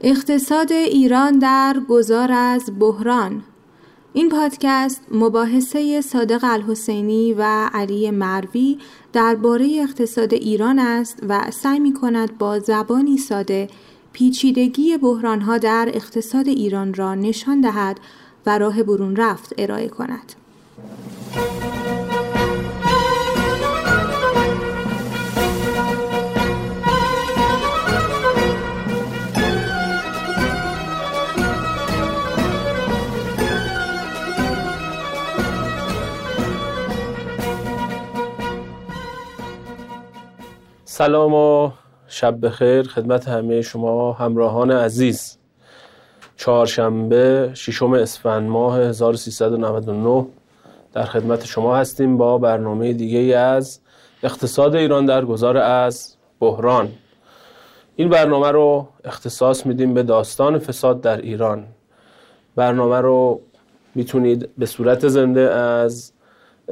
اقتصاد ایران در گذار از بحران این پادکست مباحثه صادق الحسینی و علی مروی درباره اقتصاد ایران است و سعی می کند با زبانی ساده پیچیدگی بحرانها در اقتصاد ایران را نشان دهد و راه برون رفت ارائه کند. سلام و شب بخیر. خدمت همه شما همراهان عزیز. چهارشنبه ششم اسفند ماه 1399 در خدمت شما هستیم با برنامه دیگه از اقتصاد ایران در گذار از بحران. این برنامه رو اختصاص میدیم به داستان فساد در ایران. برنامه رو می‌تونید به صورت زنده از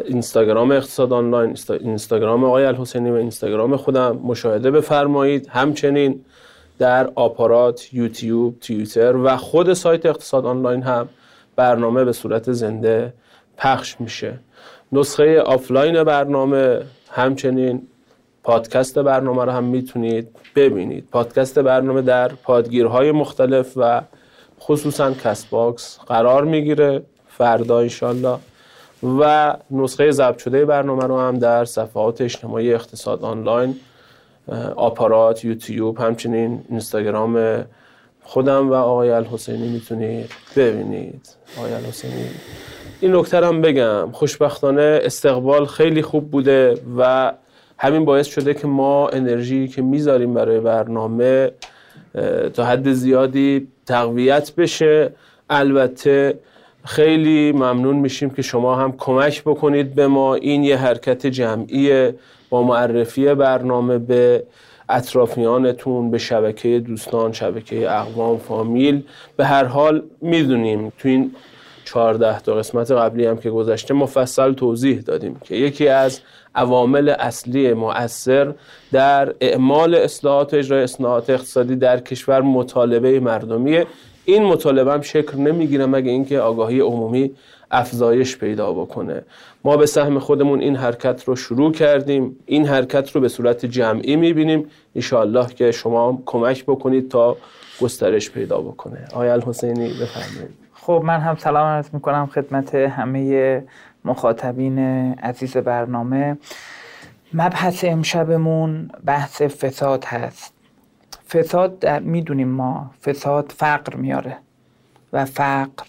اینستاگرام اقتصاد آنلاین اینستاگرام آقای الحسینی و اینستاگرام خودم مشاهده بفرمایید. همچنین در آپارات یوتیوب توییتر و خود سایت اقتصاد آنلاین هم برنامه به صورت زنده پخش میشه. نسخه آفلاین برنامه همچنین پادکست برنامه رو هم می‌تونید ببینید. پادکست برنامه در پادگیرهای مختلف و خصوصا Castbox قرار می‌گیره. فردا انشالله و نسخه ضبط شده برنامه رو هم در صفحات اجتماعی اقتصاد آنلاین آپارات یوتیوب همچنین اینستاگرام خودم و آقای الحسینی می‌تونید ببینید. آقای الحسینی. این نکته هم بگم. خوشبختانه استقبال خیلی خوب بوده و همین باعث شده که ما انرژی که می‌ذاریم برای برنامه تا حد زیادی تقویت بشه. البته خیلی ممنون میشیم که شما هم کمک بکنید به ما. این یه حرکت جمعی با معرفی برنامه به اطرافیانتون به شبکه دوستان شبکه اقوام فامیل. به هر حال می‌دونیم تو این 14 تا قسمت قبلی هم که گذشته مفصل توضیح دادیم که یکی از عوامل اصلی مؤثر در اعمال اصلاحات اجرای اصلاحات اقتصادی در کشور مطالبه مردمیه. این مطالبه هم شکل نمی‌گیره مگه اینکه آگاهی عمومی افزایش پیدا بکنه. ما به سهم خودمون این حرکت رو شروع کردیم. این حرکت رو به صورت جمعی می‌بینیم. انشاءالله که شما کمک بکنید تا گسترش پیدا بکنه. آیا الحسینی بفرمایید. خب من هم سلام عرض می‌کنم خدمت همه مخاطبین عزیز برنامه. مبحث امشبمون بحث فساد هست. فساد در می‌دونیم ما فساد فقر میاره و فقر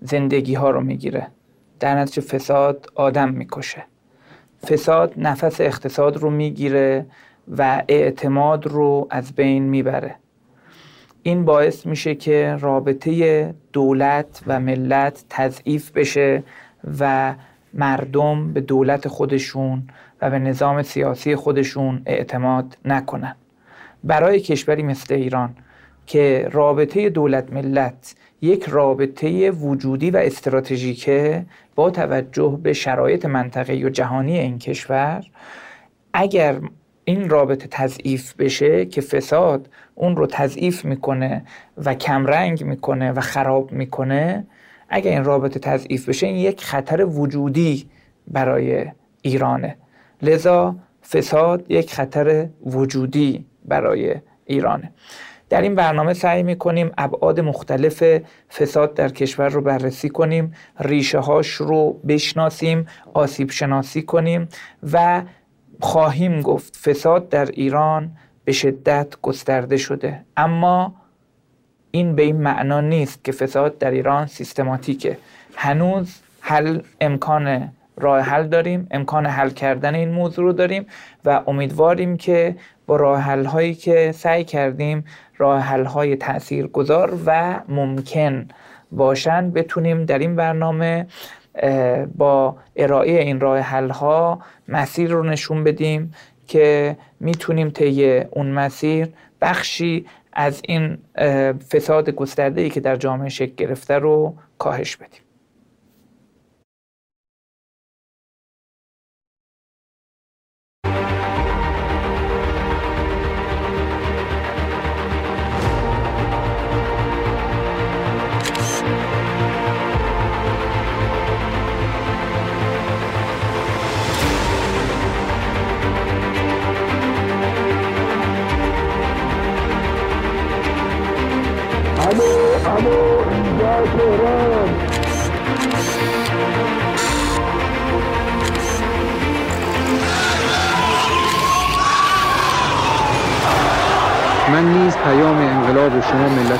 زندگی ها رو می‌گیره. در نتیجه فساد آدم می‌کشه. فساد نفس اقتصاد رو می‌گیره و اعتماد رو از بین می‌بره. این باعث میشه که رابطه دولت و ملت تضعیف بشه و مردم به دولت خودشون و به نظام سیاسی خودشون اعتماد نکنن. برای کشوری مثل ایران که رابطه دولت ملت یک رابطه وجودی و استراتژیکه با توجه به شرایط منطقه و جهانی این کشور اگر این رابطه تضعیف بشه که فساد اون رو تضعیف می‌کنه و کمرنگ می‌کنه و خراب می‌کنه اگر این رابطه تضعیف بشه این یک خطر وجودی برای ایرانه. لذا فساد یک خطر وجودی. برای ایرانه در این برنامه سعی می‌کنیم ابعاد مختلف فساد در کشور رو بررسی کنیم ریشه هاش رو بشناسیم آسیب شناسی کنیم و خواهیم گفت فساد در ایران به شدت گسترده شده. اما این به این معنا نیست که فساد در ایران سیستماتیکه. هنوز حل امکان راه حل داریم امکان حل کردن این موضوع رو داریم و امیدواریم که با هایی که سعی کردیم راه حل های تأثیر گذار و ممکن باشند بتونیم در این برنامه با ارائه این راه حل ها مسیر رو نشون بدیم که می‌تونیم طی اون مسیر بخشی از این فساد گسترده ای که در جامعه شکل گرفته رو کاهش بدیم.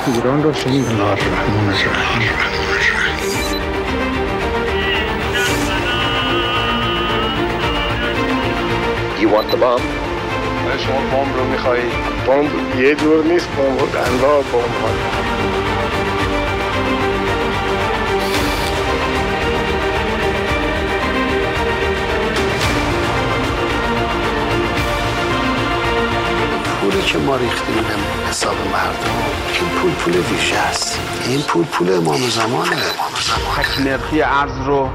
ملت ایران را شنیدم You want the bomb? شما بمب رو می‌خواهید بمب یه جور نیست بمب انواع بمب. ها پولی که ما ریختیم به حساب مردم. این پول پول ویژه است. این پول پول امام زمانه تک نرخی ارز رو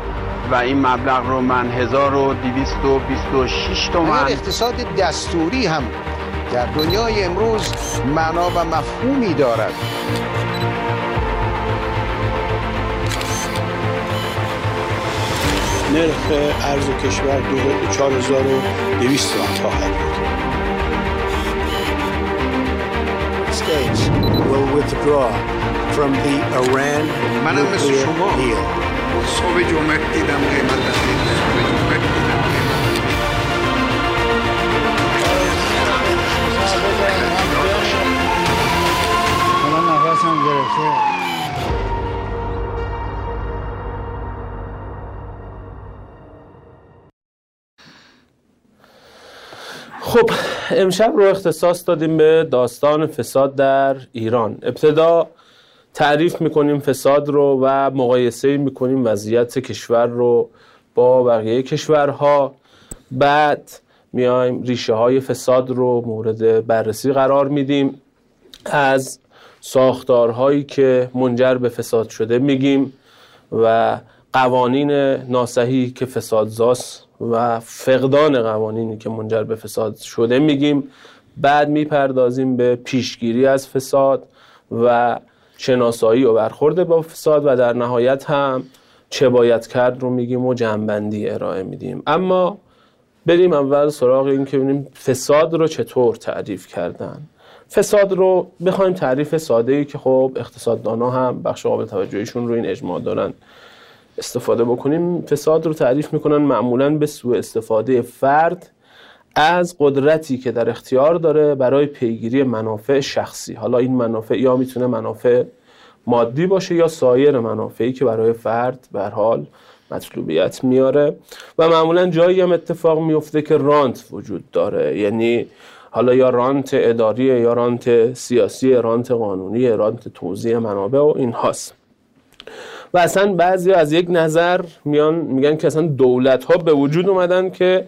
و این مبلغ رو من 1226 اگر تومن. اقتصاد دستوری هم در دنیای امروز معنا و مفهومی دارد. نرخ ارز کشور 4200 تومان خواهد بود. States will withdraw from the Iran nuclear deal. خب امشب رو اختصاص دادیم به داستان فساد در ایران. ابتدا تعریف می‌کنیم فساد رو و مقایسه می‌کنیم وضعیت کشور رو با بقیه کشورها. بعد میایم ریشه های فساد رو مورد بررسی قرار میدیم. از ساختارهایی که منجر به فساد شده میگیم و قوانین ناسحی که فسادزاست و فقدان قوانینی که منجر به فساد شده میگیم. بعد می‌پردازیم به پیشگیری از فساد و شناسایی و برخورد با فساد و در نهایت هم چه باید کرد رو میگیم و جنبندی ارائه میدیم. اما بریم اول سراغ این که ببینیم فساد رو چطور تعریف کردن. فساد رو بخوایم تعریف ساده ای که خب اقتصاددانا هم بخش قابل توجهشون رو این اجماع دارن. استفاده بکنیم. فساد رو تعریف می‌کنن معمولا به سوء استفاده فرد از قدرتی که در اختیار داره برای پیگیری منافع شخصی. حالا این منافع یا می‌تونه منافع مادی باشه یا سایر منافعی که برای فرد به حال مطلوبیت میاره. و معمولا جایی هم اتفاق میفته که رانت وجود داره. یعنی حالا یا رانت اداری یا رانت سیاسی رانت قانونی رانت توزیع منابع و این هاست و اصلا بعضی از یک نظر میان میگن که اصلا دولت ها به وجود اومدن که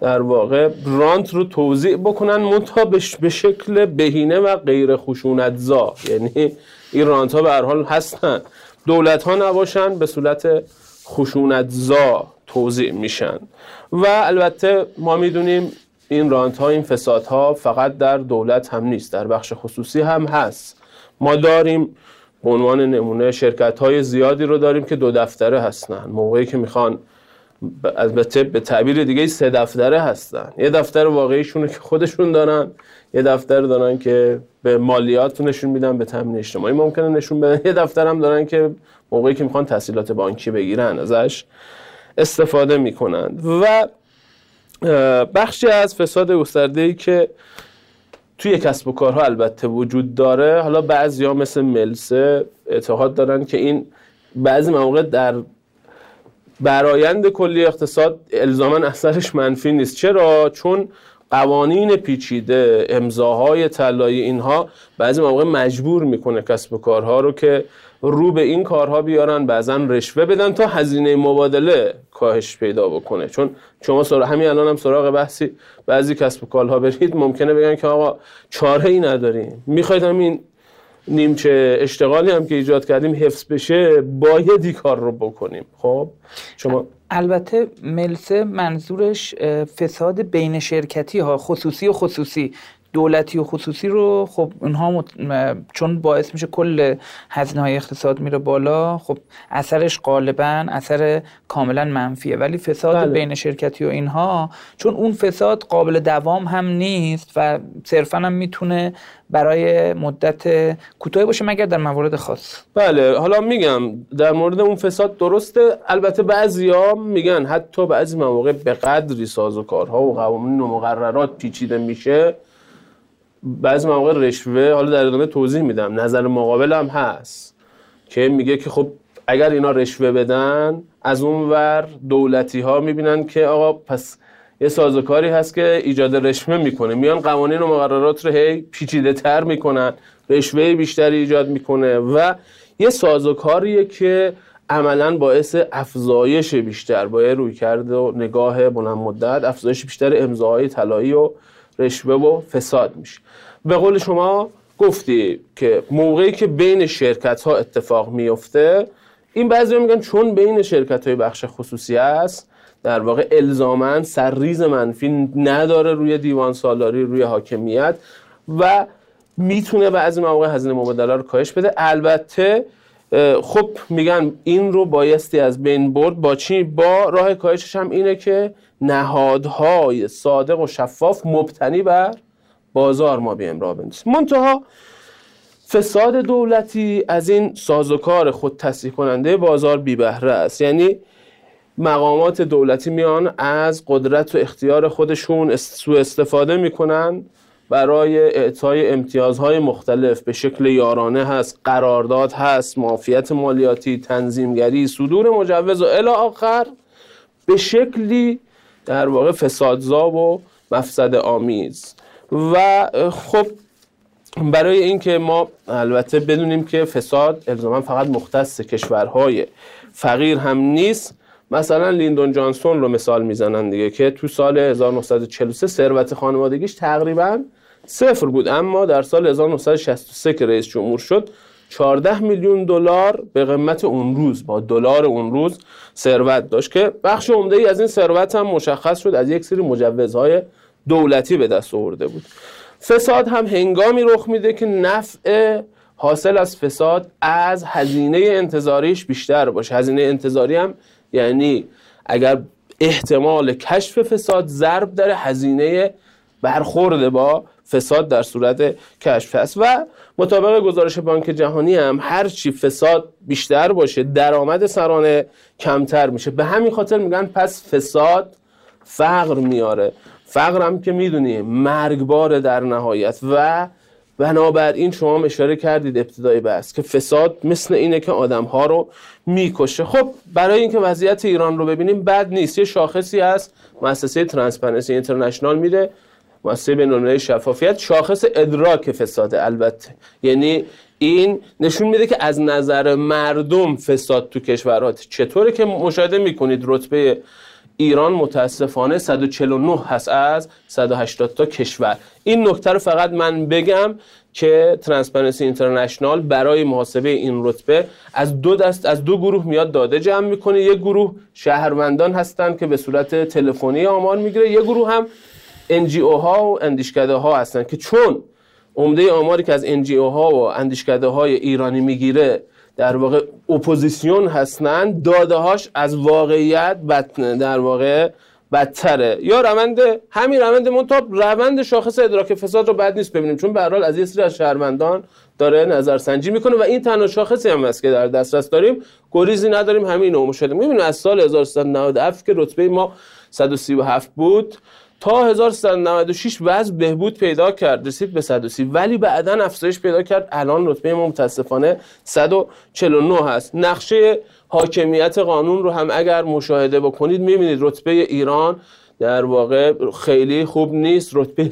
در واقع رانت رو توضیح بکنن منتها به شکل بهینه و غیر خشونتزا. یعنی این رانت ها به هر حال هستن. دولت ها نباشن به صورت خشونتزا توضیح میشن. و البته ما می‌دونیم این رانت ها این فساد ها فقط در دولت هم نیست در بخش خصوصی هم هست. ما داریم به عنوان نمونه شرکت های زیادی رو داریم که دو دفتره هستن. موقعی که می‌خوان البته به تعبیر دیگه سه دفتره هستن. یه دفتر واقعیشونه که خودشون دارن یه دفتر دارن که به مالیات نشون میدن به تامین اجتماعی ممکنه نشون بدن. یه دفتر هم دارن که موقعی که می‌خوان تحصیلات بانکی بگیرن ازش استفاده می‌کنند و بخشی از فساد گسترده ای که توی کسب و کارها البته وجود داره. حالا بعضی ها مثل ملسه اعتقاد دارن که این بعضی مواقع در برایند کلی اقتصاد الزاما اثرش منفی نیست. چرا؟ چون قوانین پیچیده امضاهای طلایی اینها بعضی مواقع مجبور می‌کنه کسب و کارها رو که رو به این کارها بیارن بعضا رشوه بدن تا هزینه مبادله کاهش پیدا بکنه. چون شما سراغ همین الان هم سراغ بحثی بعضی کسب و کارها برید ممکنه بگن که آقا چاره ای نداریم. می‌خواید همین نیمچه اشتغالی هم که ایجاد کردیم حفظ بشه باید کار رو بکنیم. خب؟ شما البته ملسه منظورش فساد بین شرکتی ها خصوصی و خصوصی. دولتی و خصوصی رو خب اونها مت... چون باعث میشه کل هزینه های اقتصاد میره بالا خب اثرش غالبا اثر کاملا منفیه. ولی فساد بله. بین شرکتی و اینها چون اون فساد قابل دوام هم نیست و صرفا هم می‌تونه برای مدت کوتاهی باشه مگر در موارد خاص. بله حالا میگم در مورد اون فساد درسته. البته بعضیا میگن حتی بعضی مواقع به قدری سازوکارها و قوانین و مقررات پیچیده میشه. بعضی مواقع رشوه حالا در ادامه توضیح میدم. نظر مقابل هم هست که میگه که خب اگر اینا رشوه بدن از اون ور دولتی ها می‌بینن که آقا پس یه سازوکاری هست که ایجاد رشوه می‌کنه. میان قوانین و مقررات رو هی پیچیده تر می‌کنن رشوه بیشتری ایجاد می‌کنه و یه سازوکاریه که عملا باعث افزایش بیشتر با روی کرده و نگاه بلند مدت افزایش بیشتر امضاهای طلایی و رشوه و فساد میشه. به قول شما گفتی که موقعی که بین شرکت ها اتفاق میفته این بعضی میگن چون بین شرکت های بخش خصوصی است در واقع الزاما سرریز منفی نداره روی دیوان سالاری روی حاکمیت و می‌تونه بعضی مواقع هزینه مبادله رو کاهش بده. البته خب میگن این رو بایستی از بین برد. با چی؟ با راه کاهشش هم اینه که نهادهای صادق و شفاف مبتنی بر بازار ما بیایم راه بندازیم منتها فساد دولتی از این سازوکار خود تصدیح کننده بازار بی بهره است. یعنی مقامات دولتی میان از قدرت و اختیار خودشون سوء استفاده می‌کنن برای اعطای امتیازهای مختلف. به شکل یارانه هست قرارداد هست معافیت مالیاتی تنظیمگری صدور مجوز و الی آخر. به شکلی در واقع فسادزا و مفسد آمیز. و خب برای اینکه ما البته بدونیم که فساد الزاما فقط مختص کشورهای فقیر هم نیست مثلا لیندون جانسون رو مثال می‌زنن دیگه که تو سال 1943 ثروت خانوادگیش تقریبا صفر بود. اما در سال 1963 که رئیس جمهور شد 14 میلیون دلار به قیمت اون روز با دلار اون روز ثروت داشت که بخش عمده ای از این ثروت هم مشخص شد از یک سری مجوزهای دولتی به دست آورده بود. فساد هم هنگامی رخ میده که نفع حاصل از فساد از هزینه انتظاریش بیشتر باشه. هزینه انتظاری هم یعنی اگر احتمال کشف فساد ضرب داره هزینه برخورد با فساد در صورت کشف است. و مطابق گزارش بانک جهانی هم هر چی فساد بیشتر باشه درآمد سرانه کمتر میشه. به همین خاطر میگن پس فساد فقر میاره. فقر هم که می‌دونی مرگبار در نهایت. و بنابراین شما اشاره کردید ابتدای بحث که فساد مثل اینه که آدم ها رو می‌کشه. خب برای اینکه وضعیت ایران رو ببینیم بد نیست. یه شاخصی هست مؤسسه Transparency International میده. مؤسسه بین‌المللی شفافیت شاخص ادراک فساد البته. یعنی این نشون میده که از نظر مردم فساد تو کشورات چطوره که مشاهده می‌کنید رتبه ایران متاسفانه 149 هست از 180 تا کشور. این نکته رو فقط من بگم که Transparency International برای محاسبه این رتبه از دو دست از دو گروه میاد داده جمع می‌کنه. یک گروه شهروندان هستن که به صورت تلفنی آمار می‌گیره یک گروه هم NGO ها و اندیشکده ها هستن که چون عمده آماری که از NGO ها و اندیشکده های ایرانی می‌گیره در واقع اپوزیسیون هستن داده هاش از واقعیت بد در واقع بدتره. یا روند همین روند منتاب روند شاخص ادراک فساد رو بد نیست ببینیم چون به از یه سری از شهروندان داره نظرسنجی می‌کنه و این تنها شاخصی هم هست که در دسترس داریم. گریزی نداریم همین رو مشاهده. می‌بینیم از سال 1397 که رتبه ما 137 بود. تا 1396 وضع بهبود پیدا کرد رسید به 130 ولی بعدا افزایش پیدا کرد. الان رتبه ما متاسفانه 149 هست. نقشه حاکمیت قانون رو هم اگر مشاهده بکنید می‌بینید رتبه ایران در واقع خیلی خوب نیست. رتبه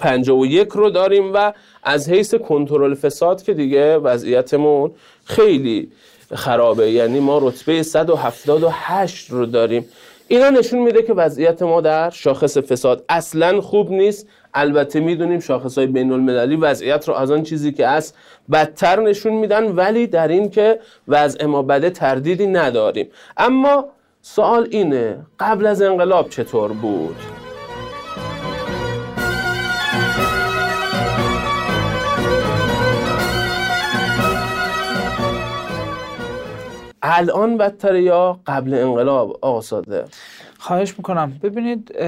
51 رو داریم و از حیث کنترل فساد که دیگه وضعیتمون خیلی خرابه. یعنی ما رتبه 178 رو داریم. اینا نشون میده که وضعیت ما در شاخص فساد اصلا خوب نیست البته می‌دونیم شاخص های بین المللی وضعیت رو از آن چیزی که است بدتر نشون میدن ولی در این که وضع ما بده تردیدی نداریم اما سوال اینه قبل از انقلاب چطور بود؟ الان بدتره یا قبل انقلاب؟ آقا ساده. خواهش می‌کنم. ببینید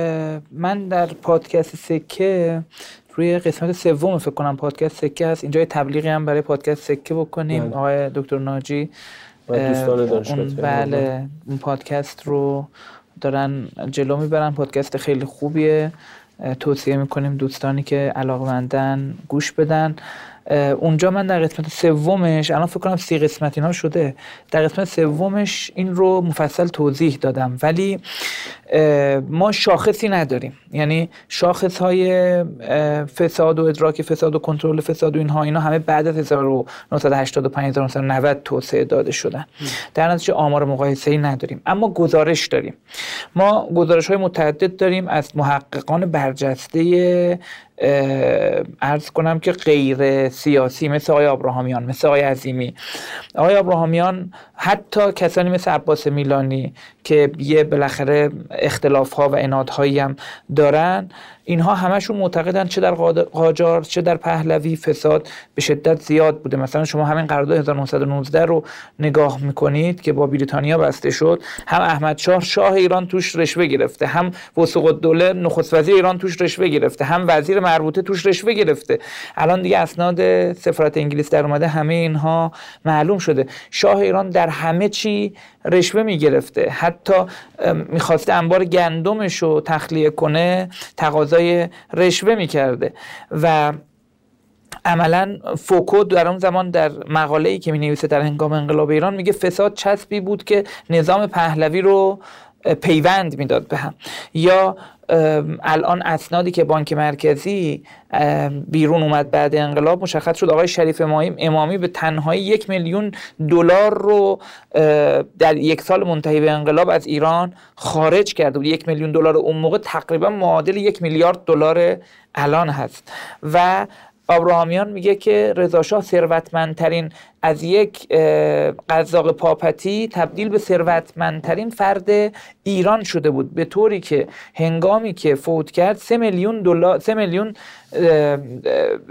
من در پادکست سکه روی قسمت سوم فکر کنم پادکست سکه هست. اینجا تبلیغی هم برای پادکست سکه بکنیم. بله. آقای دکتر ناجی دوستان بله اون پادکست رو دارن جلو می‌برن. پادکست خیلی خوبیه. توصیه می‌کنیم دوستانی که علاقمندن گوش بدن. اونجا من در قسمت سومش الان فکر کنم سی قسمت اینا شده در قسمت سومش این رو مفصل توضیح دادم. ولی ما شاخصی نداریم. یعنی شاخص های فساد و ادراک فساد و کنترل فساد و اینها اینا همه بعد از 1985 1990 توسعه داده شدن. در نتیجه آمار مقایسه ای نداریم. اما گزارش داریم. ما گزارش های متعدد داریم. از محققان برجسته ارز کنم که غیر سیاسی مثل آقای ابراهامیان مثل آقای عظیمی. آقای ابراهامیان حتی کسانی مثل عباس میلانی که یه بالاخره اختلاف ها و انادهایی هم دارن اینها همشون معتقدن چه در قاجار چه در پهلوی فساد به شدت زیاد بوده. مثلا شما همین قرارداد 1919 رو نگاه می‌کنید که با بریتانیا بسته شد هم احمد شاه شاه ایران توش رشوه گرفته هم وسوق الدوله نخست وزیر ایران توش رشوه گرفته هم وزیر مربوطه توش رشوه گرفته. الان دیگه اسناد سفارت انگلیس در اومده همه اینها معلوم شده. شاه ایران در همه چی رشوه می‌گرفته. حتی می‌خواسته انبار گندمش رو تخلیه کنه تقاضای رشوه می‌کرده. و عملا فوکو در اون زمان در مقاله ای که می نویسه در هنگام انقلاب ایران میگه فساد چسبی بود که نظام پهلوی رو پیوند می‌داد به هم. یا الان اسنادی که بانک مرکزی بیرون اومد بعد انقلاب مشخص شد. آقای شریف امامی به تنهایی یک میلیون دلار رو در یک سال منتهی به انقلاب از ایران خارج کرده بود. یک میلیون دلار اون موقع تقریبا معادل یک میلیارد دلار الان هست. و آبراهامیان میگه که رضاشاه ثروتمندترین از یک قزاق پاپتی تبدیل به ثروتمندترین فرد ایران شده بود. به طوری که هنگامی که فوت کرد سه میلیون دلار سه میلیون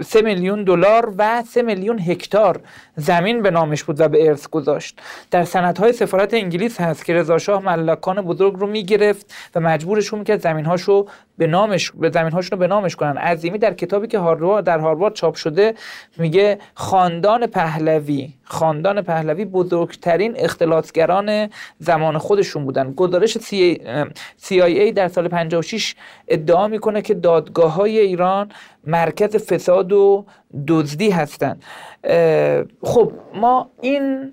سه میلیون دلار و سه میلیون هکتار زمین به نامش بود و به ارث گذاشت. در سندهای سفارت انگلیس هست که رضا شاه ملکان بزرگ رو می‌گرفت و مجبورشون می‌کرد زمینهاشو به نامش به زمینهاشون رو به نامش کنن. عظیمی در کتابی که هاروارد در هاروارد چاپ شده میگه خاندان پهلوی خاندان پهلوی بزرگترین اختلاطگران زمان خودشون بودن. گزارش CIA در سال 56 ادعا می‌کنه که دادگاه های ایران مرکز فساد و دزدی هستند خب ما این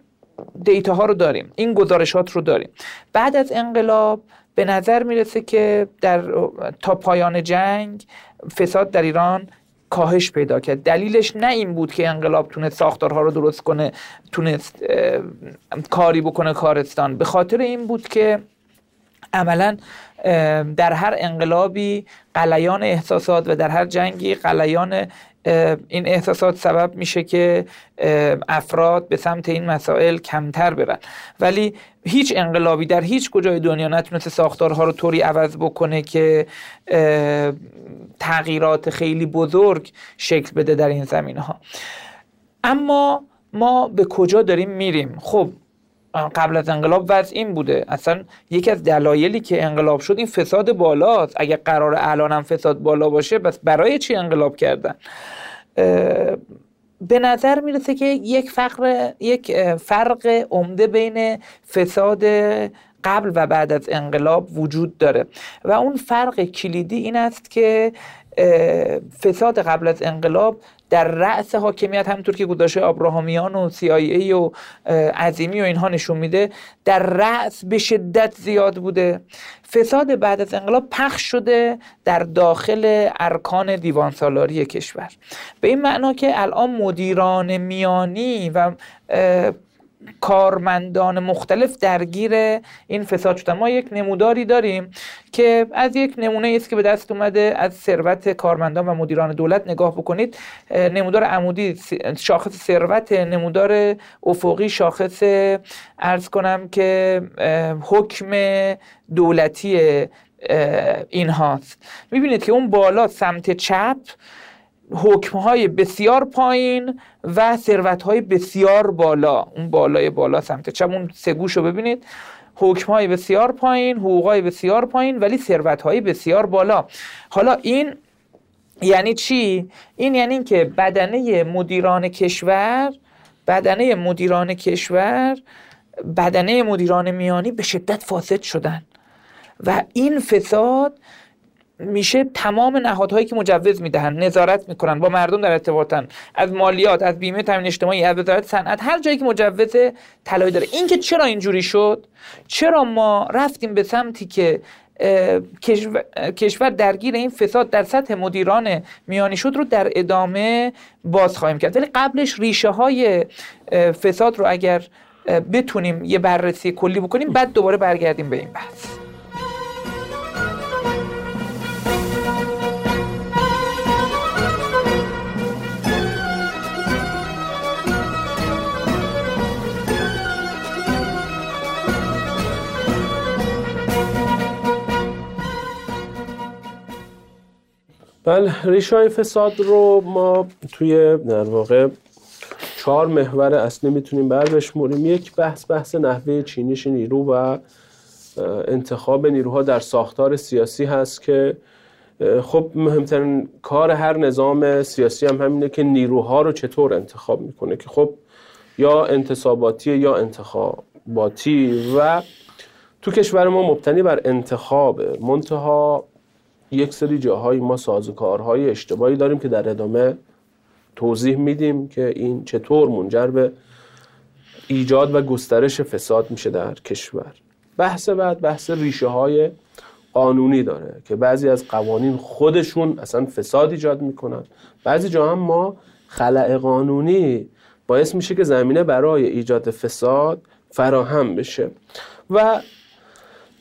دیتا ها رو داریم این گزارشات رو داریم. بعد از انقلاب به نظر می‌رسه که در تا پایان جنگ فساد در ایران کاهش پیدا کرد. دلیلش نه این بود که انقلاب تونست ساختارها رو درست کنه تونست کاری بکنه کارستان. به خاطر این بود که عملا در هر انقلابی قلیان احساسات و در هر جنگی قلیان این احساسات سبب میشه که افراد به سمت این مسائل کمتر برن. ولی هیچ انقلابی در هیچ کجای دنیا نتونسته ساختارها رو طوری عوض بکنه که تغییرات خیلی بزرگ شکل بده در این زمینه ها اما ما به کجا داریم میریم؟ خب قبل از انقلاب وضع این بوده. اصلا یکی از دلایلی که انقلاب شد این فساد بالاست. اگر قرار الان هم فساد بالا باشه بس برای چی انقلاب کردن؟ به نظر می‌رسه که یک فرق یک فرق عمده بین فساد قبل و بعد از انقلاب وجود داره. و اون فرق کلیدی این است که فساد قبل از انقلاب در رأس حاکمیت همونطور که گذاشته ابراهامیان و CIA و عظیمی و اینها نشون میده در رأس به شدت زیاد بوده. فساد بعد از انقلاب پخش شده در داخل ارکان دیوان سالاری کشور. به این معنا که الان مدیران میانی و کارمندان مختلف درگیر این فساد شدن. ما یک نموداری داریم که از یک نمونه است که به دست اومده. از ثروت کارمندان و مدیران دولت نگاه بکنید. نمودار عمودی شاخص ثروت نمودار افقی شاخص ارز کنم که حکم دولتی این هاست می‌بینید که اون بالا سمت چپ حکمهای بسیار پایین و ثروتهای بسیار بالا. اون بالای بالا سمت چپ اون سه گوش رو ببینید. حکمهای بسیار پایین حقوقهای بسیار پایین ولی ثروتهای بسیار بالا. حالا این یعنی چی؟ این یعنی که بدنه مدیران کشور بدنه مدیران کشور بدنه مدیران میانی به شدت فاسد شدن. و این فساد میشه تمام نهادهایی که مجوز می‌دهن نظارت می‌کنن با مردم در ارتباطن از مالیات از بیمه تامین اجتماعی از وزارت صنعت هر جایی که مجوز طلایی داره. این که چرا اینجوری شد؟ چرا ما رفتیم به سمتی که کشور درگیر این فساد در سطح مدیران میانی شد رو در ادامه باز خواهیم کرد. ولی قبلش ریشه های فساد رو اگر بتونیم یه بررسی کلی بکنیم بعد دوباره برگردیم به این بحث. بله ریشای فساد رو ما توی در واقع چهار محور اصلی می‌تونیم برداشتیم یک بحث بحث نحوه چینش نیرو و انتخاب نیروها در ساختار سیاسی هست که خب مهمترین کار هر نظام سیاسی هم همینه که نیروها رو چطور انتخاب می‌کنه که خب یا انتصاباتی یا انتخاباتی و تو کشور ما مبتنی بر انتخاب منتها یک سری جاهای ما سازوکارهای اشتباهی داریم که در ادامه توضیح میدیم که این چطور منجر به ایجاد و گسترش فساد میشه در کشور. بحث بعد بحث ریشه های قانونی داره که بعضی از قوانین خودشون اصلا فساد ایجاد می‌کنن. بعضی جا هم ما خلع قانونی باعث میشه که زمینه برای ایجاد فساد فراهم بشه. و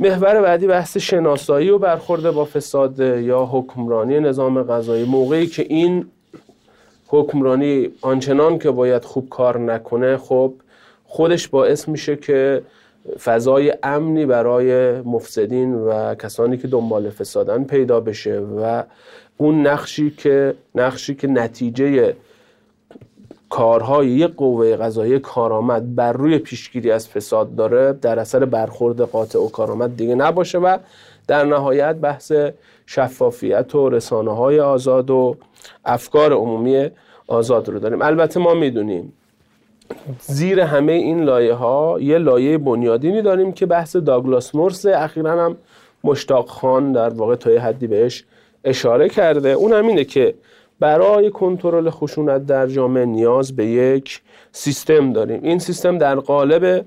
محور بعدی بحث شناسایی و برخورده با فساد یا حکمرانی نظام قضایی. موقعی که این حکمرانی آنچنان که باید خوب کار نکنه خب خودش باعث میشه که فضای امنی برای مفسدین و کسانی که دنبال فسادن پیدا بشه و اون نقشی که نقشی که نتیجه کارهای یک قوه قضایی کارآمد بر روی پیشگیری از فساد داره در اثر برخورد قاطع و کارآمد دیگه نباشه و در نهایت بحث شفافیت و رسانه های آزاد و افکار عمومی آزاد رو داریم. البته ما می‌دونیم زیر همه این لایه ها یه لایه بنیادینی داریم که بحث داگلاس مورس اخیرا هم مشتاق خان در واقع تا حدی بهش اشاره کرده. اون هم اینه که برای کنترل خشونت در جامعه نیاز به یک سیستم داریم. این سیستم در قالب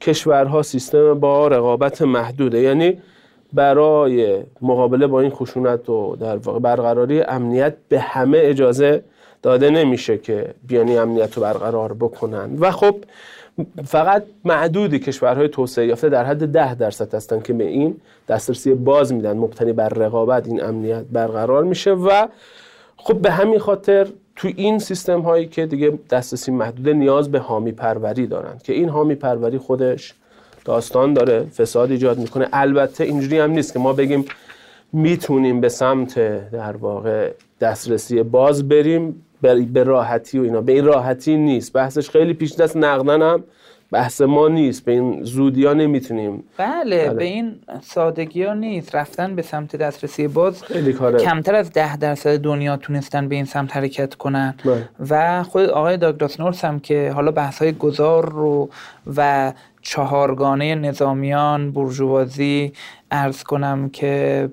کشورها سیستم با رقابت محدوده. یعنی برای مقابله با این خشونت و در واقع برقراری امنیت به همه اجازه داده نمیشه که بیانی امنیت رو برقرار بکنن. و خب فقط معدودی کشورهای توسعه یافته در حد ده درصد هستن که به این دسترسی باز میدن. مبتنی بر رقابت این امنیت برقرار میشه و خب به همین خاطر تو این سیستم هایی که دیگه دسترسی محدود نیاز به حامی پروری دارن که این حامی پروری خودش داستان داره فساد ایجاد می‌کنه. البته اینجوری هم نیست که ما بگیم می‌تونیم به سمت در واقع دسترسی باز بریم به راحتی و اینا. به این راحتی نیست. بحثش خیلی پیش دست نقدن هم بحث ما نیست به این زودی ها نمی‌تونیم بله, بله. به این سادگی ها نیست رفتن به سمت دسترسی باز خیلی کاره. کمتر از ده درصد دنیا تونستن به این سمت حرکت کنن بله. و خود آقای داگلاس نورس هم که حالا بحث های گذار رو و چهارگانه نظامیان برجوازی ارز کنم که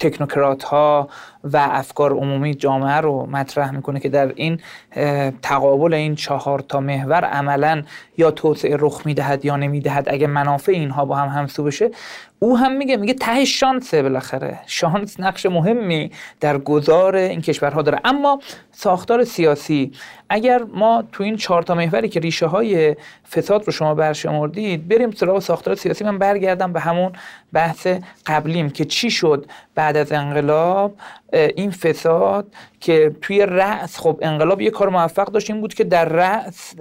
تکنوکرات ها و افکار عمومی جامعه رو مطرح می‌کنه که در این تقابل این چهار تا محور عملا یا توسعه رخ می‌دهد یا نمی‌دهد اگه منافع اینها با هم همسو بشه او هم میگه میگه ته شانسه بالاخره. شانس نقش مهمی در گذار این کشورها داره. اما ساختار سیاسی اگر ما تو این چهار تا محوری که ریشه های فساد رو شما برشمردید بریم سراغ ساختار سیاسی. من برگردم به همون own بحث قبلیم که چی شد بعد از انقلاب این فساد که توی رأس خب انقلاب یه کار موفق داشت این بود که در رأس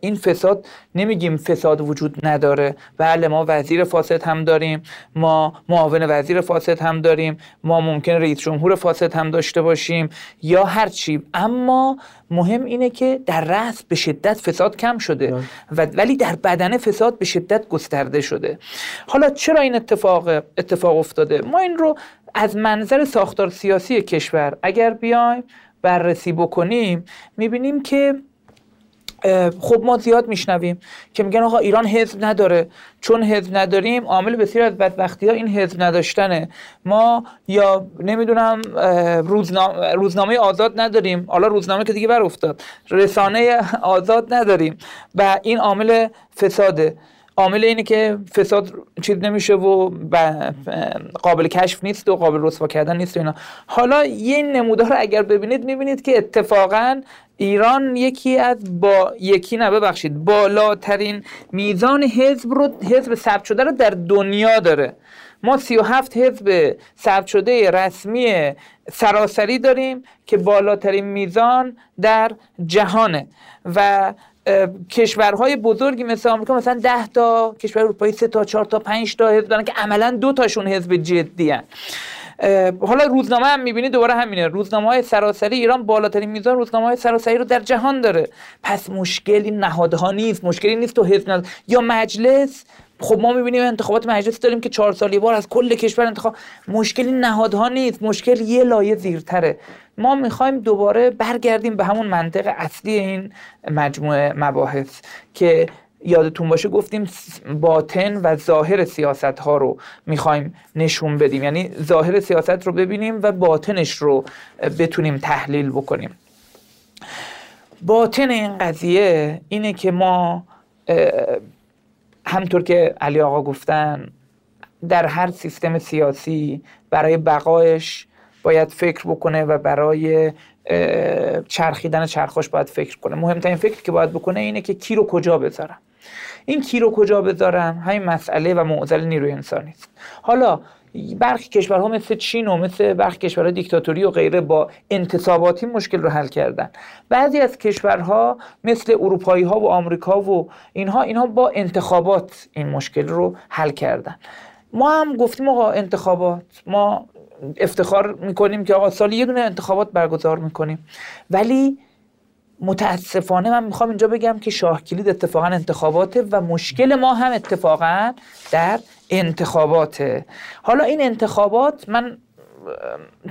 این فساد نمیگیم فساد وجود نداره. بله ما وزیر فاسد هم داریم ما معاون وزیر فاسد هم داریم ما ممکن رئیس جمهور فاسد هم داشته باشیم یا هر چی. اما مهم اینه که در رأس به شدت فساد کم شده و ولی در بدن فساد به شدت گسترده شده. حالا چرا این اتفاق اتفاق افتاده. ما این رو از منظر ساختار سیاسی کشور اگر بیایم بررسی بکنیم می‌بینیم که خب ما زیاد میشنویم که میگن آقا ایران حزب نداره. چون حزب نداریم عامل بسیار از بدبختی ها این حزب نداشتنه. ما یا نمی‌دونم روزنامه, روزنامه آزاد نداریم. حالا روزنامه که دیگه بر افتاد رسانه آزاد نداریم. و این عامل فساده. عامل اینه که فساد چیز نمیشه و قابل کشف نیست و قابل رسوا کردن نیست و اینا. حالا یه نمودار رو اگر ببینید می‌بینید که اتفاقا ایران یکی از با یکی نه ببخشید بالاترین میزان حزب رو حزب ثبت شده رو در دنیا داره. ما 37 حزب ثبت شده رسمی سراسری داریم که بالاترین میزان در جهانه. و کشورهای بزرگی مثل آمریکا مثلا 10 تا کشور اروپایی 3 تا 4 تا 5 تا حزب دارن که عملا دو تاشون حزب جدی هن. حالا روزنامه هم می‌بینید دوباره همینه. روزنامه های سراسری ایران بالاترین میزان روزنامه های سراسری رو در جهان داره. پس مشکلی نهادها نیست. مشکلی نیست تو حزب یا مجلس خب ما می‌بینیم انتخابات مجلس داریم که چهار سالی بار از کل کشور انتخاب مشکلی نهادها نیست مشکل یه لایه زیرتره. ما می‌خوایم دوباره برگردیم به همون منطق اصلی این مجموعه مباحث که یادتون باشه گفتیم باطن و ظاهر سیاست ها رو می‌خوایم نشون بدیم. یعنی ظاهر سیاست رو ببینیم و باطنش رو بتونیم تحلیل بکنیم. باطن این قضیه اینه که ما همطور که علی آقا گفتن در هر سیستم سیاسی برای بقایش باید فکر بکنه و برای چرخیدن چرخش باید فکر کنه. مهمترین فکر که باید بکنه اینه که کی رو کجا بذارم. این کی رو کجا بذارم؟ همین مسئله و معضل نیروی انسانی است. حالا برخی کشورها مثل چین و مثل برخی کشورهای دیکتاتوری و غیره با انتصاباتی مشکل رو حل کردن. بعضی از کشورها مثل اروپایی ها و آمریکا و اینها اینها با انتخابات این مشکل رو حل کردن. ما هم گفتیم آقا انتخابات ما افتخار می‌کنیم که آقا سال یه دونه انتخابات برگزار می‌کنیم. ولی متاسفانه من می‌خوام اینجا بگم که شاه کلید اتفاقا انتخاباته و مشکل ما هم اتفاقا در انتخاباته حالا این انتخابات من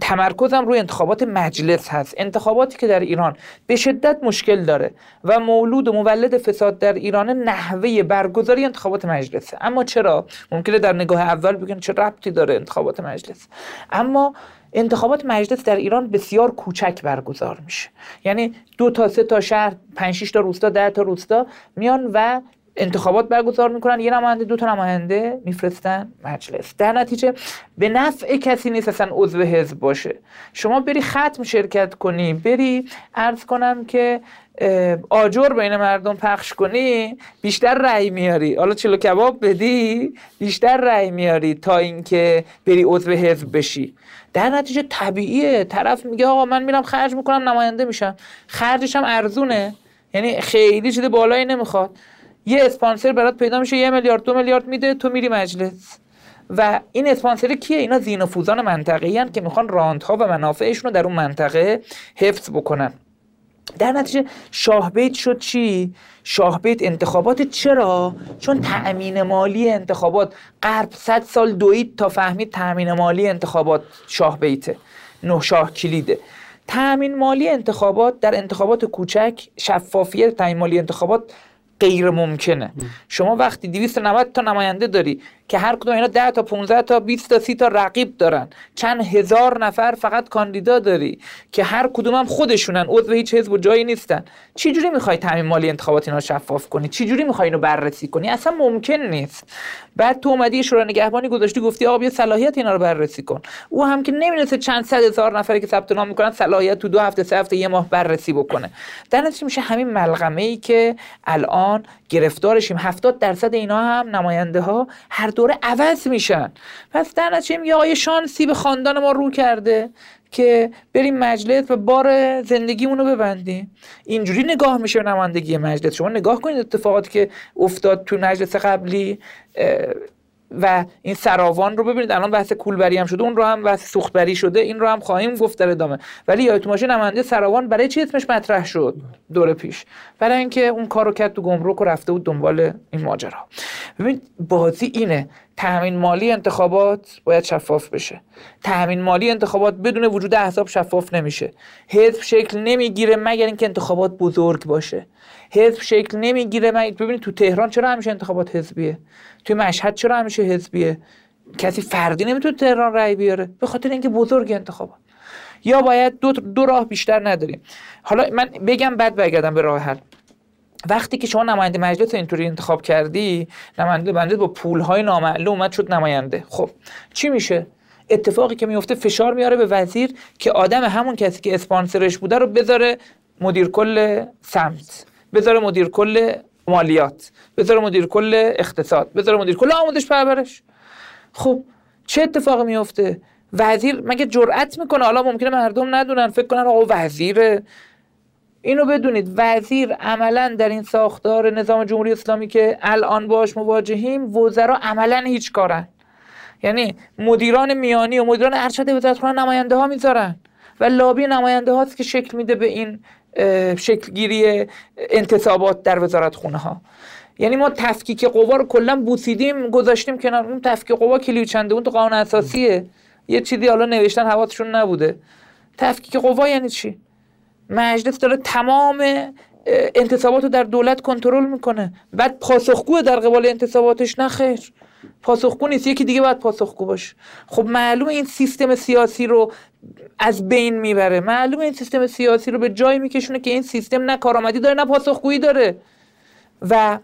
تمرکزم روی انتخابات مجلس هست. انتخاباتی که در ایران به شدت مشکل داره و مولود و مولد فساد در ایران نحوه برگزاری انتخابات مجلسه. اما چرا؟ ممکنه در نگاه اول بگن چه ربطی داره انتخابات مجلس. اما انتخابات مجلس در ایران بسیار کوچک برگزار میشه. یعنی دو تا سه تا شهر پنج تا روستا ده تا روستا میان و انتخابات برگزار می‌کنن. یه نماینده دو تا نماینده میفرستن مجلس. در نتیجه به نفع کسی نیست اصلا عضو حزب باشه. شما بری ختم شرکت کنی بری عرض کنم که آجر بین مردم پخش کنی بیشتر رأی میاری. حالا چلو کباب بدی بیشتر رأی میاری تا اینکه بری عضو حزب بشی. در نتیجه طبیعیه. طرف میگه آقا من میرم خرج می‌کنم نماینده میشم. خرجش هم ارزونه. یعنی خیلی چیز بالایی نمی‌خواد. یه اسپانسر برات پیدا میشه یه میلیارد دو میلیارد میده تو میری مجلس. و این اسپانسر کیه؟ اینا زینوفوزان منطقه‌ای که می‌خوان راندها و منافعشون رو در اون منطقه حفظ بکنن. در نتیجه شاهبیت شد چی؟ شاهبیت انتخابات چرا؟ چون تأمین مالی انتخابات. غرب صد سال دوید تا فهمید تأمین مالی انتخابات شاهبیته نه شاه کلیده. تأمین مالی انتخابات در انتخابات کوچک شفافیت تأمین مالی انتخابات غیر ممکنه. شما وقتی 290 تا نماینده داری که هر کدوم اینا 10 تا 15 تا 20 تا 30 تا رقیب دارن. چند هزار نفر فقط کاندیدا داری که هر کدوم هم خودشونن عضو هیچ حزب و جایی نیستن. چی جوری می‌خوای تامین مالی انتخابات اینا شفاف کنی؟ چی جوری می‌خوای اینو بررسی کنی؟ اصلا ممکن نیست. بعد تو اومدی شورای نگهبانی گذاشتی گفتی آقا بیا صلاحیت اینا رو بررسی کن. او هم که نمی‌دونسته چند صد هزار نفری که ثبت نام می‌کنن صلاحیت تو دو هفته سه هفته یه ماه بررسی بکنه. در میشه همین ملغمه ای که الان گرفتارشیم. 70 درصد اینا هم نماینده ها هر دوره عوض میشن. پس در نتیجه یه آقای شانسی به خاندان ما رو کرده که بریم مجلس و بار زندگیمون رو ببندیم. اینجوری نگاه میشه به نمایندگی مجلس. شما نگاه کنید اتفاقاتی که افتاد تو مجلس قبلی و این سراوان رو ببینید الان بحث کولبری هم شده اون رو هم بحث سوختبری شده این رو هم خواهیم گفت در ادامه. ولی یادتون باشه نماینده سراوان برای چی اسمش مطرح شد دور پیش؟ برای اینکه اون کارو کرد تو گمرک و رفته بود دنبال این ماجرا. ببین بازی اینه تأمین مالی انتخابات باید شفاف بشه. تأمین مالی انتخابات بدون وجود احزاب شفاف نمیشه. حزب شکل نمی‌گیره مگر اینکه انتخابات بزرگ باشه. حزب شکل نمی‌گیره. ببینید تو تهران چرا همیشه انتخابات حزبیه؟ توی مشهد چرا همیشه حزبیه؟ کسی فردی نمی‌تونه تهران رأی بیاره به خاطر اینکه بزرگ انتخابات. یا باید دو, دو راه بیشتر نداریم. حالا من بگم بعد برگردم به راه حل. وقتی که شما نماینده مجلس اینطوری انتخاب کردی نماینده مجلس با پولهای نامعلوم اومد شد نماینده. خب چی میشه؟ اتفاقی که میفته فشار میاره به وزیر که آدم همون کسی که اسپانسرش بوده رو بذاره مدیر کل سمت. بذاره مدیر کل مالیات بذاره مدیر کل اقتصاد بذاره مدیر کل آموزش پرورش. خب چه اتفاقی میفته وزیر مگه جرأت می‌کنه؟ حالا ممکنه مردم ندونن فکر کنن آقا وزیر اینو بدونید وزیر عملا در این ساختار نظام جمهوری اسلامی که الان باش مواجهیم وزرا عملا هیچ کارن. یعنی مدیران میانی و مدیران ارشد وزارتخانه نماینده ها می‌ذارن. و لابی نماینده هاست که شکل میده به این شکلگیری انتصابات در وزارت خونه ها یعنی ما تفکیک قوا رو کلا بوسیدیم گذاشتیم کنار اون تفکیک قوا کلیوچنده اون تو قانون اساسیه. یه چیزی حالا نوشتن حواسشون نبوده. تفکیک قوا یعنی چی؟ مجلس داره تمام انتصابات رو در دولت کنترل می‌کنه. بعد پاسخگو در قبال انتصاباتش نه خیر. پاسخگو نیست. یکی دیگه باید پاسخگو باشه. خب معلوم این سیستم سیاسی رو از بین می‌بره. معلوم این سیستم سیاسی رو به جایی میکشونه که این سیستم نه کارآمدی داره نه پاسخگویی داره. و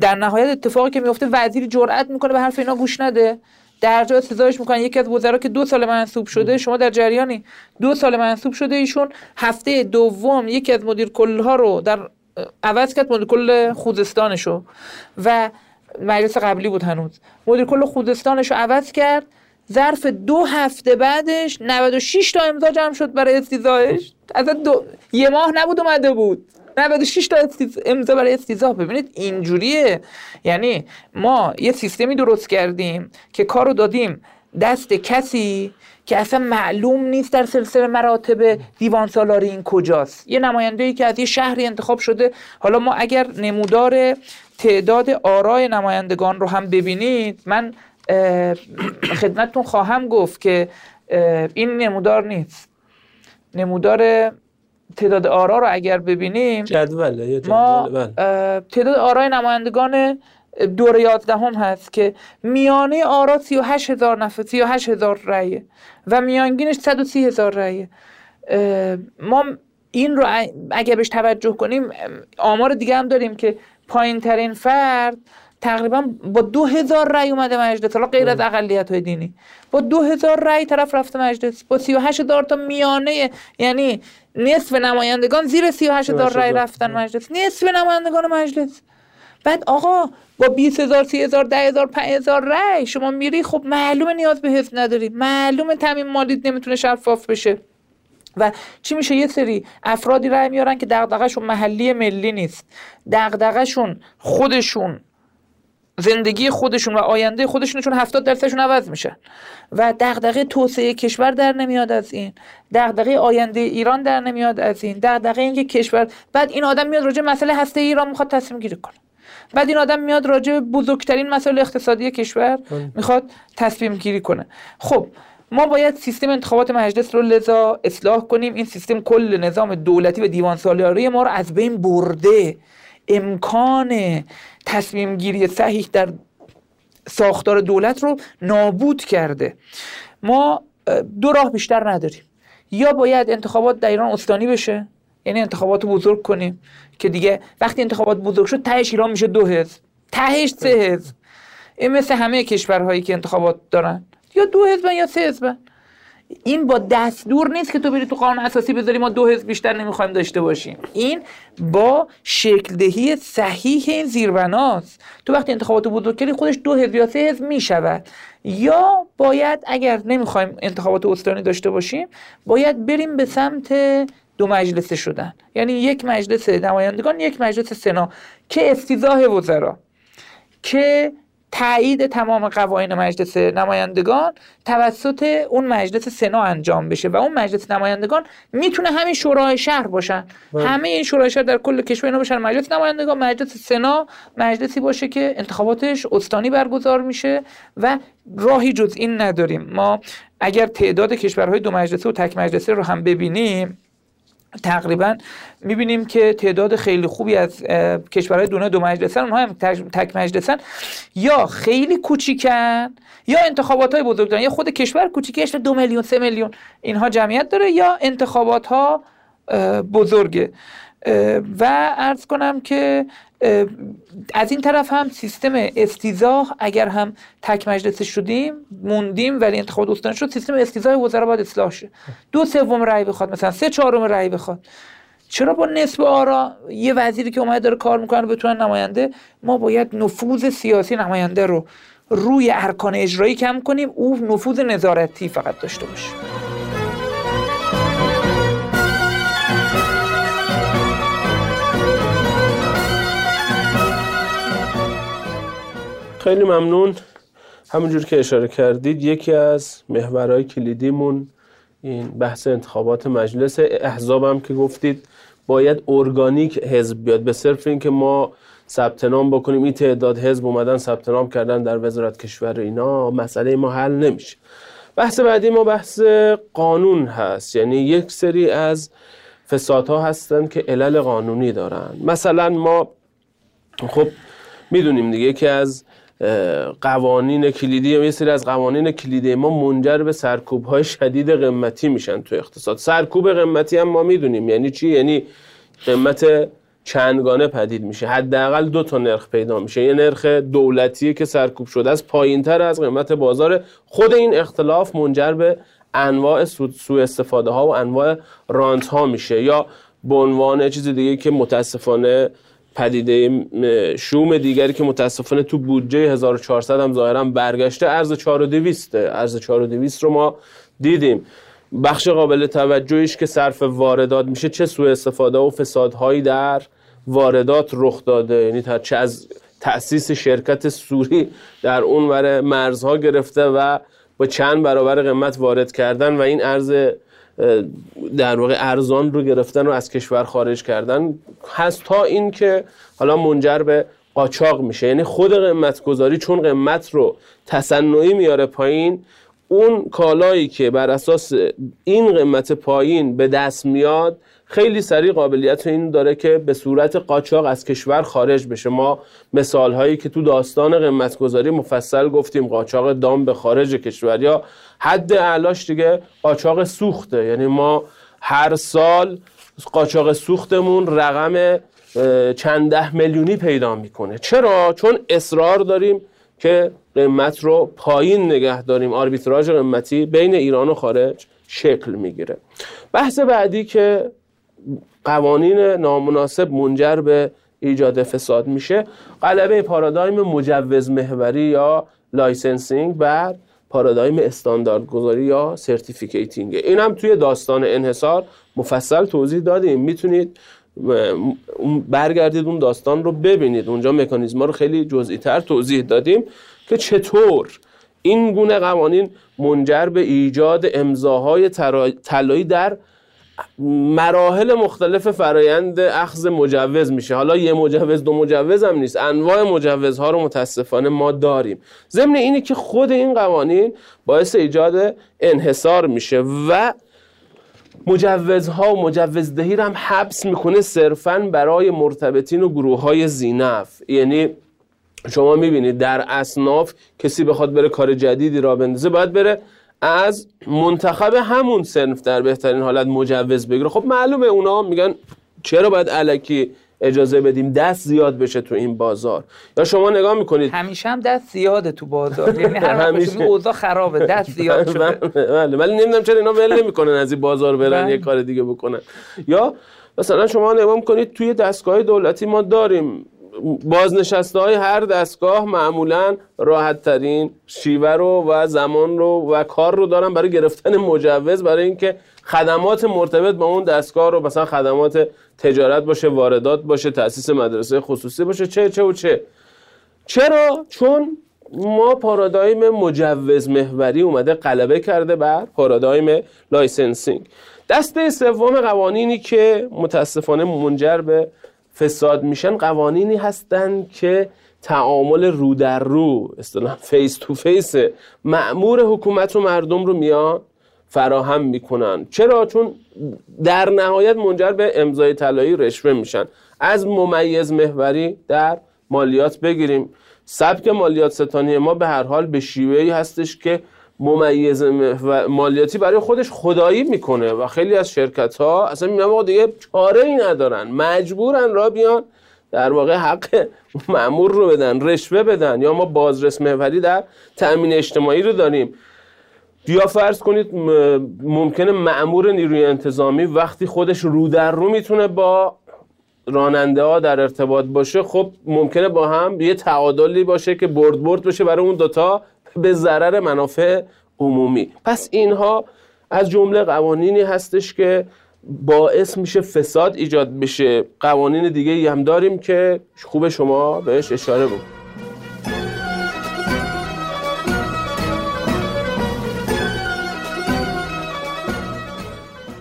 در نهایت اتفاقی که میفته وزیر جرأت می‌کنه به حرف اینا گوش نده. در جا سزایش می‌کنن یکی از وزرا که دو سال منصوب شده شما در جریانی دو سال منصوب شده. ایشون هفته دوم یکی از مدیر کلها رو در عوض کرد. مدیر کل خوزستانشو. و مجلس قبلی بود هنوز. مدیر کل خوزستانش رو عوض کرد. ظرف دو هفته بعدش 96 تا امضا جمع شد برای استیزایش از دو... یه ماه نبود اومده بود. 96 تا امضا برای استیزا ببینید اینجوریه. یعنی ما یه سیستمی درست کردیم که کارو دادیم دست کسی که اصلا معلوم نیست در سلسله مراتب دیوان سالاری این کجاست. یه نماینده ای که از یه شهری انتخاب شده. حالا ما اگر نمودار تعداد آرای نمایندگان رو هم ببینید من خدمتتون خواهم گفت که این نمودار نیست نمودار تعداد آرا رو اگر ببینیم جدول ما بله. تعداد آرای نمایندگان دور یازدهم هست که میانه آرا 38 هزار نفر 38 هزار رأیه و میانگینش 130 هزار رأیه ما این رو اگر بهش توجه کنیم آمار دیگه هم داریم که پایین ترین فرد تقریبا با دو هزار رأی اومده مجلس. حالا غیر از بله. اقلیت های دینی. با دو هزار رأی طرف رفته مجلس. با سی و هزار تا میانه یعنی نصف نمایندگان زیر سی و هزار رأی رفتن مجلس. نصف نمایندگان مجلس. بعد آقا با 20 هزار 30 هزار 10 هزار 5 هزار رأی. شما میری خب معلومه نیاز به حزب نداری. معلومه تامین مالی نمی‌تونه شفاف بشه. و چی میشه؟ یه سری افرادی رأی میارن که دغدغه‌شون محلی ملی نیست. دغدغه‌شون خودشون زندگی خودشون و آینده خودشون چون 70 درصدشون عوض میشن. و دغدغه توسعه کشور در نمیاد از این. دغدغه آینده ایران در نمیاد از این. دغدغه اینکه کشور بعد این آدم میاد راجع مسئله هسته ایران می‌خواد تصمیم گیری کنه. بعد این آدم میاد راجع بزرگترین مسائل اقتصادی کشور بله. می‌خواد تصمیم گیری کنه. خب ما باید سیستم انتخابات مجلس رو لذا اصلاح کنیم. این سیستم کل نظام دولتی و دیوان سالاری ما رو از بین برده. امکان تصمیم گیری صحیح در ساختار دولت رو نابود کرده. ما دو راه بیشتر نداریم. یا باید انتخابات در ایران استانی بشه یعنی انتخابات بزرگ کنیم که دیگه وقتی انتخابات بزرگ شد تهش ایران میشه دو حزب. تهش سه حزب. این مثل همه کشورهایی که انتخابات دارن. یا دو حزبن یا سه حزبن. این با دستور نیست که تو بری تو قانون اساسی بذاری ما دو حزب بیشتر نمی‌خوایم داشته باشیم. این با شکل دهی صحیح این زیربناست. تو وقتی انتخابات بزرگ کردی خودش دو حزب یا سه حزب می‌شود. یا باید اگر نمی‌خوایم انتخابات استانی داشته باشیم باید بریم به سمت دو مجلسه شدن. یعنی یک مجلس نمایندگان یک مجلس سنا. که استیزاه وزرا. که تایید تمام قوانین مجلس نمایندگان توسط اون مجلس سنا انجام بشه و اون مجلس نمایندگان می‌تونه همین شورای شهر باشن. بله. همه این شورای شهر در کل کشور اینا باشن. مجلس نمایندگان مجلس سنا مجلسی باشه که انتخاباتش استانی برگزار میشه و راهی جز این نداریم. ما اگر تعداد کشورهای دو مجلسه و تک مجلسه رو هم ببینیم تقریبا می‌بینیم که تعداد خیلی خوبی از کشورهای دونه دو مجلسن اونها هم تک مجلسن. یا خیلی کوچیکن یا انتخابات های بزرگ دارن یا خود کشور کوچیکش دو میلیون سه میلیون اینها جمعیت داره یا انتخابات ها بزرگه. و ارز کنم که از این طرف هم سیستم استیزاه اگر هم تک مجلس شدیم موندیم ولی انتخابات استان شد سیستم استیزاه وزرا باید اصلاح شه. دو سوم رأی بخواد مثلا سه چهارم رأی بخواد. چرا با نصف آرا یه وزیری که اومده داره کار می‌کنه بتونن نماینده ما باید نفوذ سیاسی نماینده رو روی ارکان اجرایی کم کنیم او نفوذ نظارتی فقط داشته باشه. خیلی ممنون. همونجور که اشاره کردید یکی از محورهای کلیدیمون این بحث انتخابات مجلس احزاب هم که گفتید باید ارگانیک حزب بیاد. به صرف اینکه ما ثبت نام بکنیم این تعداد حزب اومدن ثبت نام کردن در وزارت کشور اینا مسئله ما حل نمیشه. بحث بعدی ما بحث قانون هست. یعنی یک سری از فسادها هستن که علل قانونی دارن. مثلا ما خب می‌دونیم دیگه که از قوانین کلیدی یه سری از قوانین کلیدی ما منجر به سرکوب های شدید قیمتی میشن تو اقتصاد. سرکوب قیمتی هم ما می‌دونیم. یعنی چی؟ یعنی قیمت چندگانه پدید میشه. حداقل دو تا نرخ پیدا میشه. یه نرخ دولتی که سرکوب شده از پایین تر از قیمت بازار. خود این اختلاف منجر به انواع سوء استفاده ها و انواع رانت ها میشه. یا به عنوان چیز دیگه که متاسفانه پدیده شوم دیگری که متاسفانه تو بودجه 1400 هم ظاهرا برگشته ارز 4200 ارز 4200 رو ما دیدیم. بخش قابل توجهش که صرف واردات میشه چه سوء استفاده و فسادهایی در واردات رخ داده. یعنی تا چه از تأسیس شرکت سوری در اون مرزها گرفته و با چند برابر قیمت وارد کردن و این ارز در واقع ارزان رو گرفتن و از کشور خارج کردن هست تا این که حالا منجر به قاچاق میشه. یعنی خود قیمت گذاری چون قیمت رو تصنعی میاره پایین اون کالایی که بر اساس این قیمت پایین به دست میاد خیلی سریع قابلیت این داره که به صورت قاچاق از کشور خارج بشه. ما مثال هایی که تو داستان قیمتگذاری مفصل گفتیم قاچاق دام به خارج کشور یا حد اعلاش دیگه قاچاق سوخته. یعنی ما هر سال قاچاق سوختمون رقم چند ده میلیونی پیدا می‌کنه. چرا؟ چون اصرار داریم که قیمت رو پایین نگه داریم. آربیتراژ قیمتی بین ایران و خارج شکل می‌گیره. بحث بعدی که قوانین نامناسب منجر به ایجاد فساد میشه. غلبه پارادایم مجوز محوری یا licensing بر پارادایم استاندارد گذاری یا certificating. این هم توی داستان انحصار مفصل توضیح دادیم. می‌تونید برگردید اون داستان رو ببینید. اونجا مکانیزما رو خیلی جزئی تر توضیح دادیم که چطور این گونه قوانین منجر به ایجاد امضاهای طلایی در مراحل مختلف فرایند اخذ مجوز میشه. حالا یه مجوز دو مجوز هم نیست. انواع مجوزها رو متاسفانه ما داریم. ضمن اینه که خود این قوانین باعث ایجاد انحصار میشه و مجوزها و مجوزدهی هم حبس می‌کنه صرفا برای مرتبطین و گروه های زینف. یعنی شما می‌بینید در اصناف کسی بخواد بره کار جدیدی را بندازه باید بره از منتخب همون سنف در بهترین حالت مجوز بگیره. خب معلومه اونا میگن چرا باید علکی اجازه بدیم دست زیاد بشه تو این بازار. یا شما نگاه می‌کنید. همیشه هم دست زیاده تو بازار. یعنی هر همیشه. اوضاع خرابه. دست زیاد شده. بله. ولی نمی‌دونم چرا اینا ول نمی‌کنن از این بازار برن بله. یه کار دیگه بکنن. یا مثلا شما نگاه می‌کنید توی دستگاه دولتی ما داریم بازنشسته های هر دستگاه معمولا راحت ترین شیوه رو و زمان رو و کار رو دارن برای گرفتن مجوز برای اینکه خدمات مرتبط با اون دستگاه رو مثلا خدمات تجارت باشه واردات باشه تاسیس مدرسه خصوصی باشه چه چه و چه چرا؟ چون ما پارادایم مجوز محوری اومده غلبه کرده بر پارادایم licensing دسته سوم قوانینی که متاسفانه منجر به فساد میشن قوانینی هستند که تعامل رو در رو اصطلاح face to face مأمور حکومت و مردم رو میان فراهم می‌کنن. چرا؟ چون در نهایت منجر به امضای طلایی رشوه میشن. از ممیز محوری در مالیات بگیریم. سبک مالیات ستانی ما به هر حال به شیوهی هستش که ممیز محور- مالیاتی برای خودش خدایی می‌کنه و خیلی از شرکت ها اصلا میگن آقا دیگه چاره ای ندارن. مجبورن را بیان در واقع حق معمور رو بدن رشوه بدن. یا ما بازرس محوری در تأمین اجتماعی رو داریم. یا فرض کنید ممکنه معمور نیروی انتظامی وقتی خودش رو در رو می‌تونه با راننده ها در ارتباط باشه خب ممکنه با هم یه تعادلی باشه که برد برد بشه برای اون دوتا به ضرر منافع عمومی. پس اینها از جمله قوانینی هستش که باعث میشه فساد ایجاد بشه. قوانین دیگه ای هم داریم که خوب شما بهش اشاره بود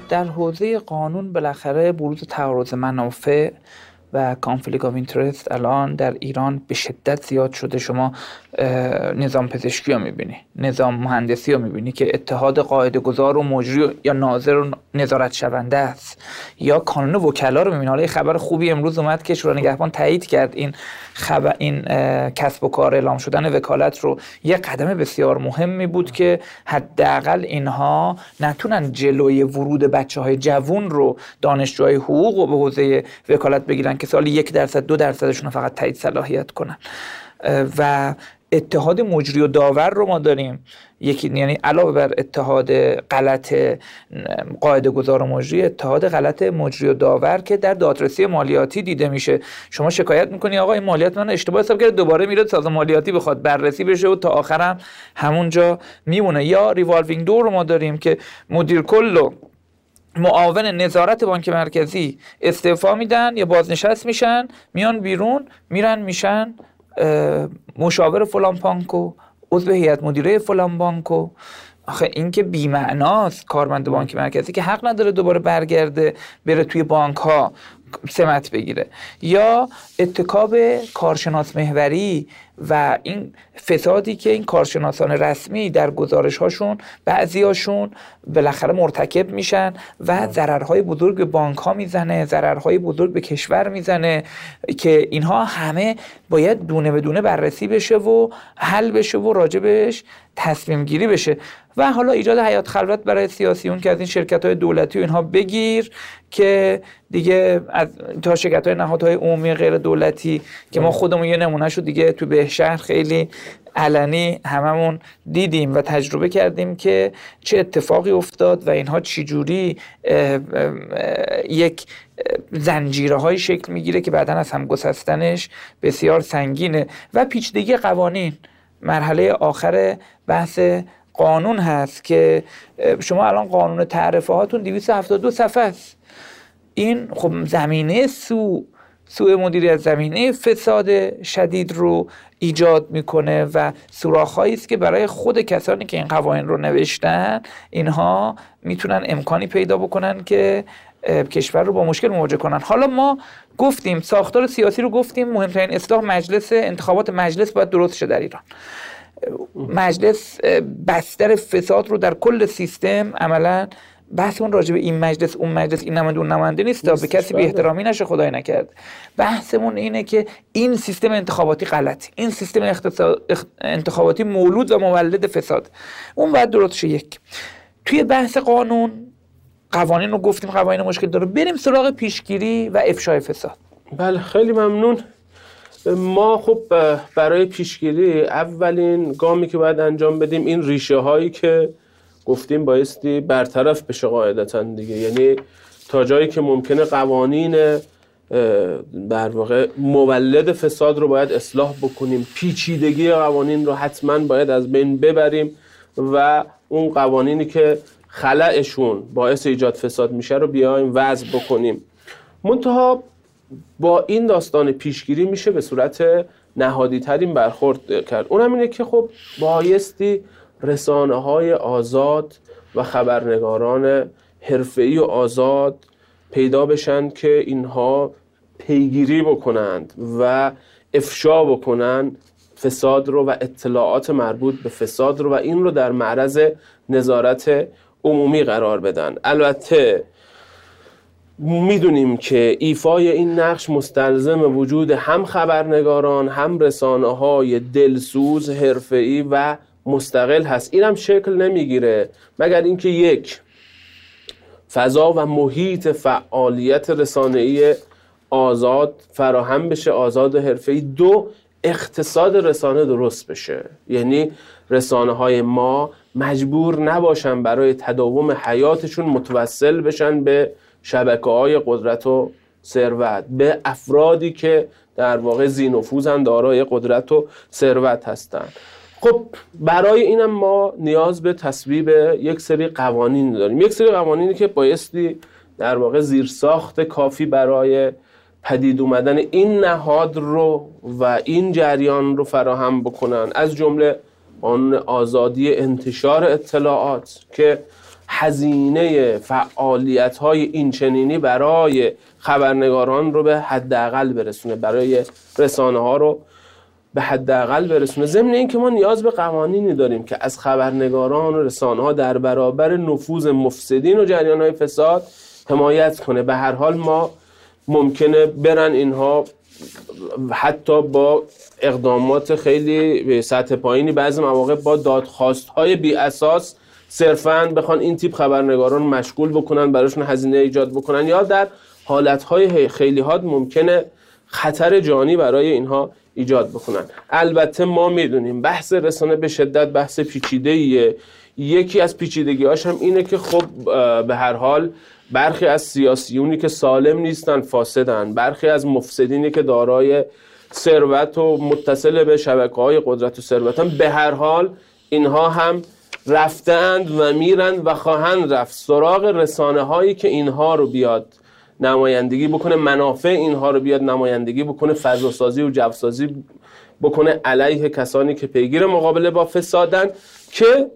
در حوزه قانون بالاخره بروز تعارض منافع و conflict of interest الان در ایران به شدت زیاد شده. شما نظام پزشکی رو می‌بینی نظام مهندسی رو می‌بینی که اتحاد قاعده گذار و مجری یا ناظر و نظارت شونده است. یا کانون وکلا رو می‌بینی. حالا خبر خوبی امروز اومد که شورای نگهبان تایید کرد این خبر این کسب و کار اعلام شدن وکالت رو. یه قدم بسیار مهمی بود که حداقل اینها نتونن جلوی ورود بچه های جوون رو دانشجوهای حقوق و به حوزه وکالت بگیرن که سال یک درصد دو درصدشون فقط تایید صلاحیت کنن. و اتحاد مجری و داور رو ما داریم. یکی یعنی علاوه بر اتحاد غلط قاعده گذار و مجری اتحاد غلط مجری و داور که در دادرسی مالیاتی دیده میشه. شما شکایت می‌کنی آقا این مالیات من اشتباه حساب کرده دوباره میره سازمان مالیاتی بخواد. بررسی بشه و تا آخرم همونجا میمونه. یا revolving door رو ما داریم که مدیر کل معاون نظارت بانک مرکزی استعفا میدن یا بازنشست میشن میان بیرون میرن میشن مشاور فلان بانکو عضو هیئت مدیره فلان بانکو آخه این که بیمعناست کارمند بانک مرکزی که حق نداره دوباره برگرده بره توی بانک ها سمت بگیره. یا اتکاب کارشناس محوری و این فسادی که این کارشناسان رسمی در گزارش هاشون بعضی هاشون بالاخره مرتکب میشن و ضررهای بزرگ به بانک ها می‌زنه ضررهای بزرگ به کشور می‌زنه که اینها همه باید دونه به دونه بررسی بشه و حل بشه و راجبش تصمیم گیری بشه. و حالا ایجاد حیات خلوت برای سیاسیون که از این شرکت های دولتی و اینها بگیر که دیگه از تا شرکت های نهادهای عمومی غیر دولتی که ما خودمون یه نمونه شو دیگه تو بهشهر خیلی علنی هممون دیدیم و تجربه کردیم که چه اتفاقی افتاد و اینها چجوری یک زنجیره های شکل می‌گیره که بعدا از هم گسستنش بسیار سنگینه. و پیچیدگی قوانین. مرحله آخر بحث قانون هست که شما الان قانون تعرفه هاتون 272 صفحه است. این خب زمینه سو سوء مدیریت زمینه فساد شدید رو ایجاد می‌کنه و سوراخ‌هایی است که برای خود کسانی که این قوانین رو نوشتن اینها می‌تونن امکانی پیدا بکنن که کشور رو با مشکل مواجه کنن. حالا ما گفتیم ساختار سیاسی رو گفتیم مهمترین اصلاح مجلس انتخابات مجلس باید درست شه در ایران. مجلس بستر فساد رو در کل سیستم عملا بحثمون راجع به این مجلس اون مجلس این نماینده اون نماینده نیست. تا به کسی بی احترامی نشه خدای نکرد. بحثمون اینه که این سیستم انتخاباتی غلط این سیستم اختصا- اخ- انتخاباتی مولود و مولد فساد. اون باید درست شه یک. توی بحث قانون قوانین رو گفتیم قوانین مشکل داره. بریم سراغ پیشگیری و افشای فساد. بله خیلی ممنون. ما خب برای پیشگیری اولین گامی که باید انجام بدیم این ریشه هایی که گفتیم بایستی برطرف بشه قاعدتا دیگه. یعنی تا جایی که ممکنه قوانین در واقع مولد فساد رو باید اصلاح بکنیم. پیچیدگی قوانین رو حتما باید از بین ببریم و اون قوانینی که خلعشون باعث ایجاد فساد میشه رو بیایم وضع بکنیم. منتها با این داستان پیشگیری میشه به صورت نهادی ترین برخورد کرد. اونم اینه که خب بایستی رسانه های آزاد و خبرنگاران حرفه‌ای و آزاد پیدا بشن که اینها پیگیری بکنند و افشا بکنن فساد رو و اطلاعات مربوط به فساد رو و این رو در معرض نظارت عمومی قرار بدن. البته می‌دونیم که ایفای این نقش مستلزم وجود هم خبرنگاران هم رسانه های دلسوز حرفه‌ای و مستقل هست. اینم شکل نمی‌گیره. مگر اینکه یک فضا و محیط فعالیت رسانه‌ای آزاد فراهم بشه آزاد حرفه‌ای. دو اقتصاد رسانه درست بشه. یعنی رسانه های ما مجبور نباشن برای تداوم حیاتشون متوسل بشن به شبکه های قدرت و ثروت. به افرادی که در واقع زینفوزن دارای قدرت و ثروت هستند خب برای اینم ما نیاز به تصویب یک سری قوانین داریم. یک سری قوانینی که بایستی در واقع زیرساخت کافی برای پدید اومدن این نهاد رو و این جریان رو فراهم بکنن. از جمله قانون آزادی انتشار اطلاعات که هزینه فعالیت های اینچنینی برای خبرنگاران رو به حداقل برسونه برای رسانه ها رو به حداقل برسونه. ضمن اینکه ما نیاز به قوانینی داریم که از خبرنگاران و رسانه ها در برابر نفوذ مفسدین و جریان های فساد حمایت کنه. به هر حال ما ممکنه برن اینها حتی با اقدامات خیلی به سطح پایینی بعضی مواقع با دادخواست های بی اساس صرفا بخوان این تیپ خبرنگاران مشغول بکنن براشون هزینه ایجاد بکنن یا در حالتهای خیلی حاد ممکنه خطر جانی برای اینها ایجاد بکنن. البته ما می‌دونیم بحث رسانه به شدت بحث پیچیده ایه یکی از پیچیدگی هم اینه که خب به هر حال برخی از سیاسیونی که سالم نیستن فاسدن. برخی از مفسدینی که دارای ثروت و متصل به شبکه های قدرت و ثروتن به هر حال اینها هم رفتند و میرند و خواهند رفت. سراغ رسانه هایی که اینها رو بیاد نمایندگی بکنه منافع اینها رو بیاد نمایندگی بکنه فضاسازی و جوسازی بکنه علیه کسانی که پیگیر مقابله با فسادن که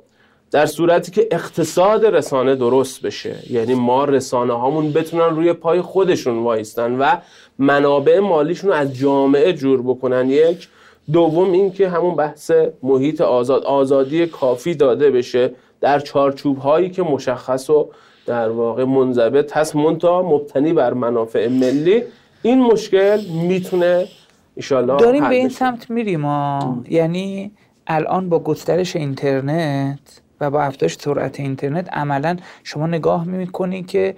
در صورتی که اقتصاد رسانه درست بشه. یعنی ما رسانه هامون بتونن روی پای خودشون وایستن و منابع مالیشون رو از جامعه جور بکنن. یک. دوم اینکه همون بحث محیط آزاد آزادی کافی داده بشه در چارچوب هایی که مشخص و در واقع منضبط هست. منتها مبتنی بر منافع ملی. این مشکل می‌تونه ایشالله داریم به این سمت میریم ها. یعنی الان با گسترش اینترنت و با افزایش سرعت اینترنت عملا شما نگاه می‌کنی که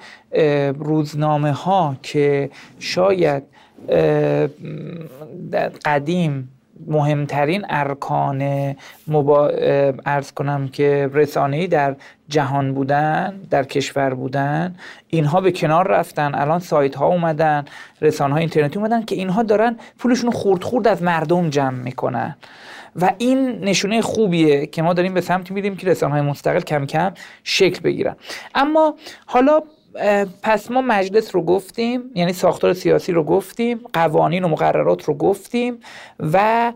روزنامه ها که شاید قدیم مهمترین ارکان مبا... ارز کنم که رسانه‌ای در جهان بودن در کشور بودن اینها به کنار رفتن. الان سایت ها اومدن رسانه های اینترنتی اومدن که اینها دارن پولشون خورد خورد از مردم جمع می‌کنن. و این نشونه خوبیه که ما داریم به سمتی میریم که رسانه های مستقل کم کم شکل بگیرن. اما حالا پس ما مجلس رو گفتیم یعنی ساختار سیاسی رو گفتیم قوانین و مقررات رو گفتیم و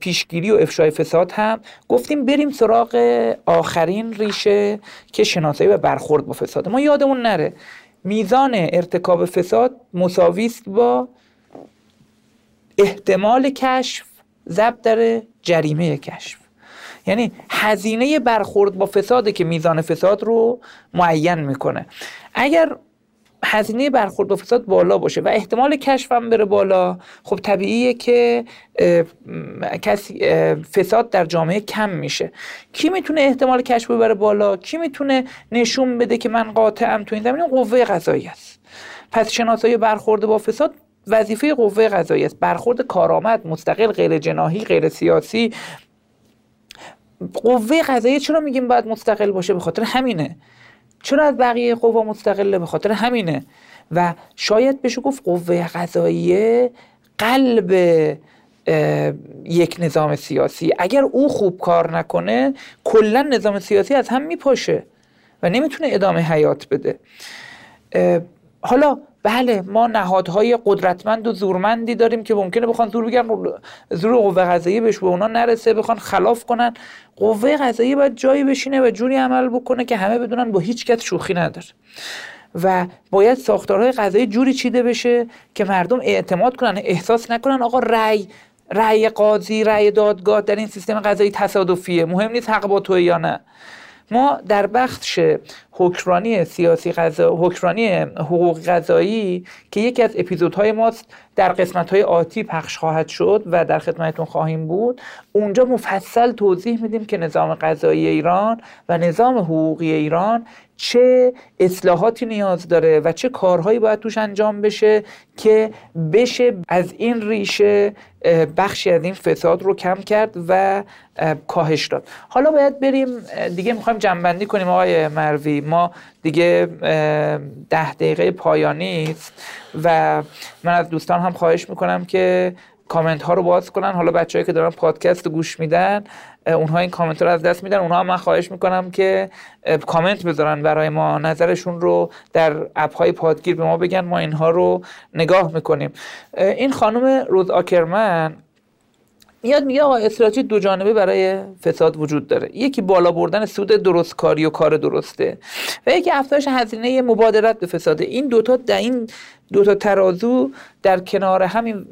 پیشگیری و افشای فساد هم گفتیم بریم سراغ آخرین ریشه که شناسایی و برخورد با فساد ما یادمون نره میزان ارتکاب فساد مساوی است با احتمال کشف ضبط در جریمه کشف. یعنی هزینه برخورد با فساده که میزان فساد رو معین می‌کنه. اگر هزینه برخورد با فساد بالا باشه و احتمال کشف هم بره بالا خب طبیعیه که کسی فساد در جامعه کم میشه. کی می‌تونه احتمال کشف ببره بالا؟ کی می‌تونه نشون بده که من قاطعم تو این زمینه؟ قوه قضایی است. پس شناسایی برخورد با فساد وظیفه قوه قضایی است. برخورد کارآمد مستقل غیر جناهی غیر سیاسی. قوه قضایی چرا میگیم باید مستقل باشه؟ به خاطر همینه. چرا از بقیه قوا مستقله به خاطر همینه. و شاید بشه گفت قوه قضاییه قلب یک نظام سیاسی. اگر او خوب کار نکنه کلا نظام سیاسی از هم میپاشه و نمی‌تونه ادامه حیات بده. حالا بله ما نهادهای قدرتمند و زورمندی داریم که ممکنه بخوان زور بگیرن. زور قوه قضاییه بهش به اونا نرسه بخوان خلاف کنن. قوه قضاییه باید جایی بشینه و جوری عمل بکنه که همه بدونن با هیچ کس شوخی نداره. و باید ساختارهای قضایی جوری چیده بشه که مردم اعتماد کنن احساس نکنن آقا رأی رأی قاضی رأی دادگاه در این سیستم قضایی تصادفیه. مهم نیست حق با تو یا نه. ما در بخش حکرانی سیاسی غذا حکرانی حقوق غذایی که یکی از اپیزودهای ماست در قسمت آتی پخش خواهد شد و در خدمتتون خواهیم بود. اونجا مفصل توضیح میدیم که نظام غذایی ایران و نظام حقوقی ایران چه اصلاحاتی نیاز داره و چه کارهایی باید توش انجام بشه که بشه از این ریشه بخشی از این فساد رو کم کرد و کاهش داد. حالا باید بریم دیگه می‌خوایم جنبندی کنیم آقای مروی. ما دیگه ده دقیقه پایانی است و من از دوستان هم خواهش می‌کنم که کامنت ها رو باز کنن. حالا بچههایی که دارن پادکست گوش میدن اونها این کامنت رو از دست میدن. اونها من خواهش می‌کنم که کامنت بذارن برای ما. نظرشون رو در اپ های پادگیر به ما بگن. ما اینها رو نگاه می‌کنیم. این خانم روز آکرمن میاد میگه آقا استراتژی دو جانبه برای فساد وجود داره. یکی بالا بردن سود درست کاری و کار درسته و یکی افزایش هزینه مبادرت به فساد این دوتا در این دوتا ترازو در کنار همین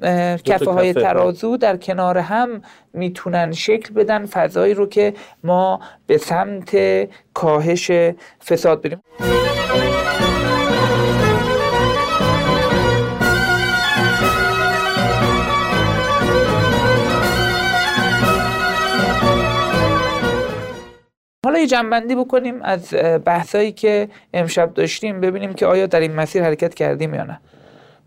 کفه های ترازو در کنار هم می‌تونن شکل بدن فضایی رو که ما به سمت کاهش فساد بریم. حالا یه جنبندی بکنیم از بحثایی که امشب داشتیم ببینیم که آیا در این مسیر حرکت کردیم یا نه.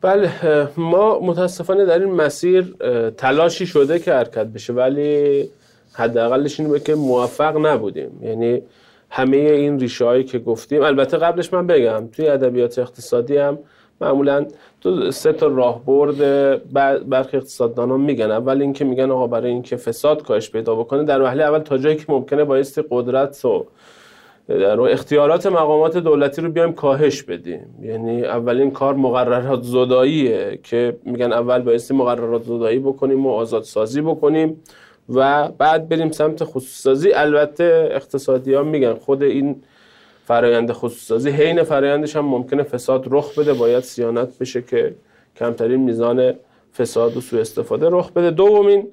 بله ما متاسفانه در این مسیر تلاشی شده که حرکت بشه ولی حداقلش اینه که موفق نبودیم. یعنی همه این ریشه هایی که گفتیم البته قبلش من بگم توی ادبیات اقتصادی هم معمولا تو سه تا راهبرد برخی اقتصاددانان میگن. اول اینکه میگن آقا برای اینکه فساد کاهش پیدا بکنه در وهله اول تا جایی که ممکنه بایستی قدرت و در اختیارات مقامات دولتی رو بیایم کاهش بدیم. یعنی اولین کار مقررات زداییه که میگن اول بایستی مقررات زدایی بکنیم و آزادسازی بکنیم و بعد بریم سمت خصوصی البته اقتصادی ها میگن خود این فرایند خصوصی حین فرایندش هم ممکنه فساد رخ بده. باید سیانت بشه که کمترین میزان فساد و سوء استفاده رخ بده. دومین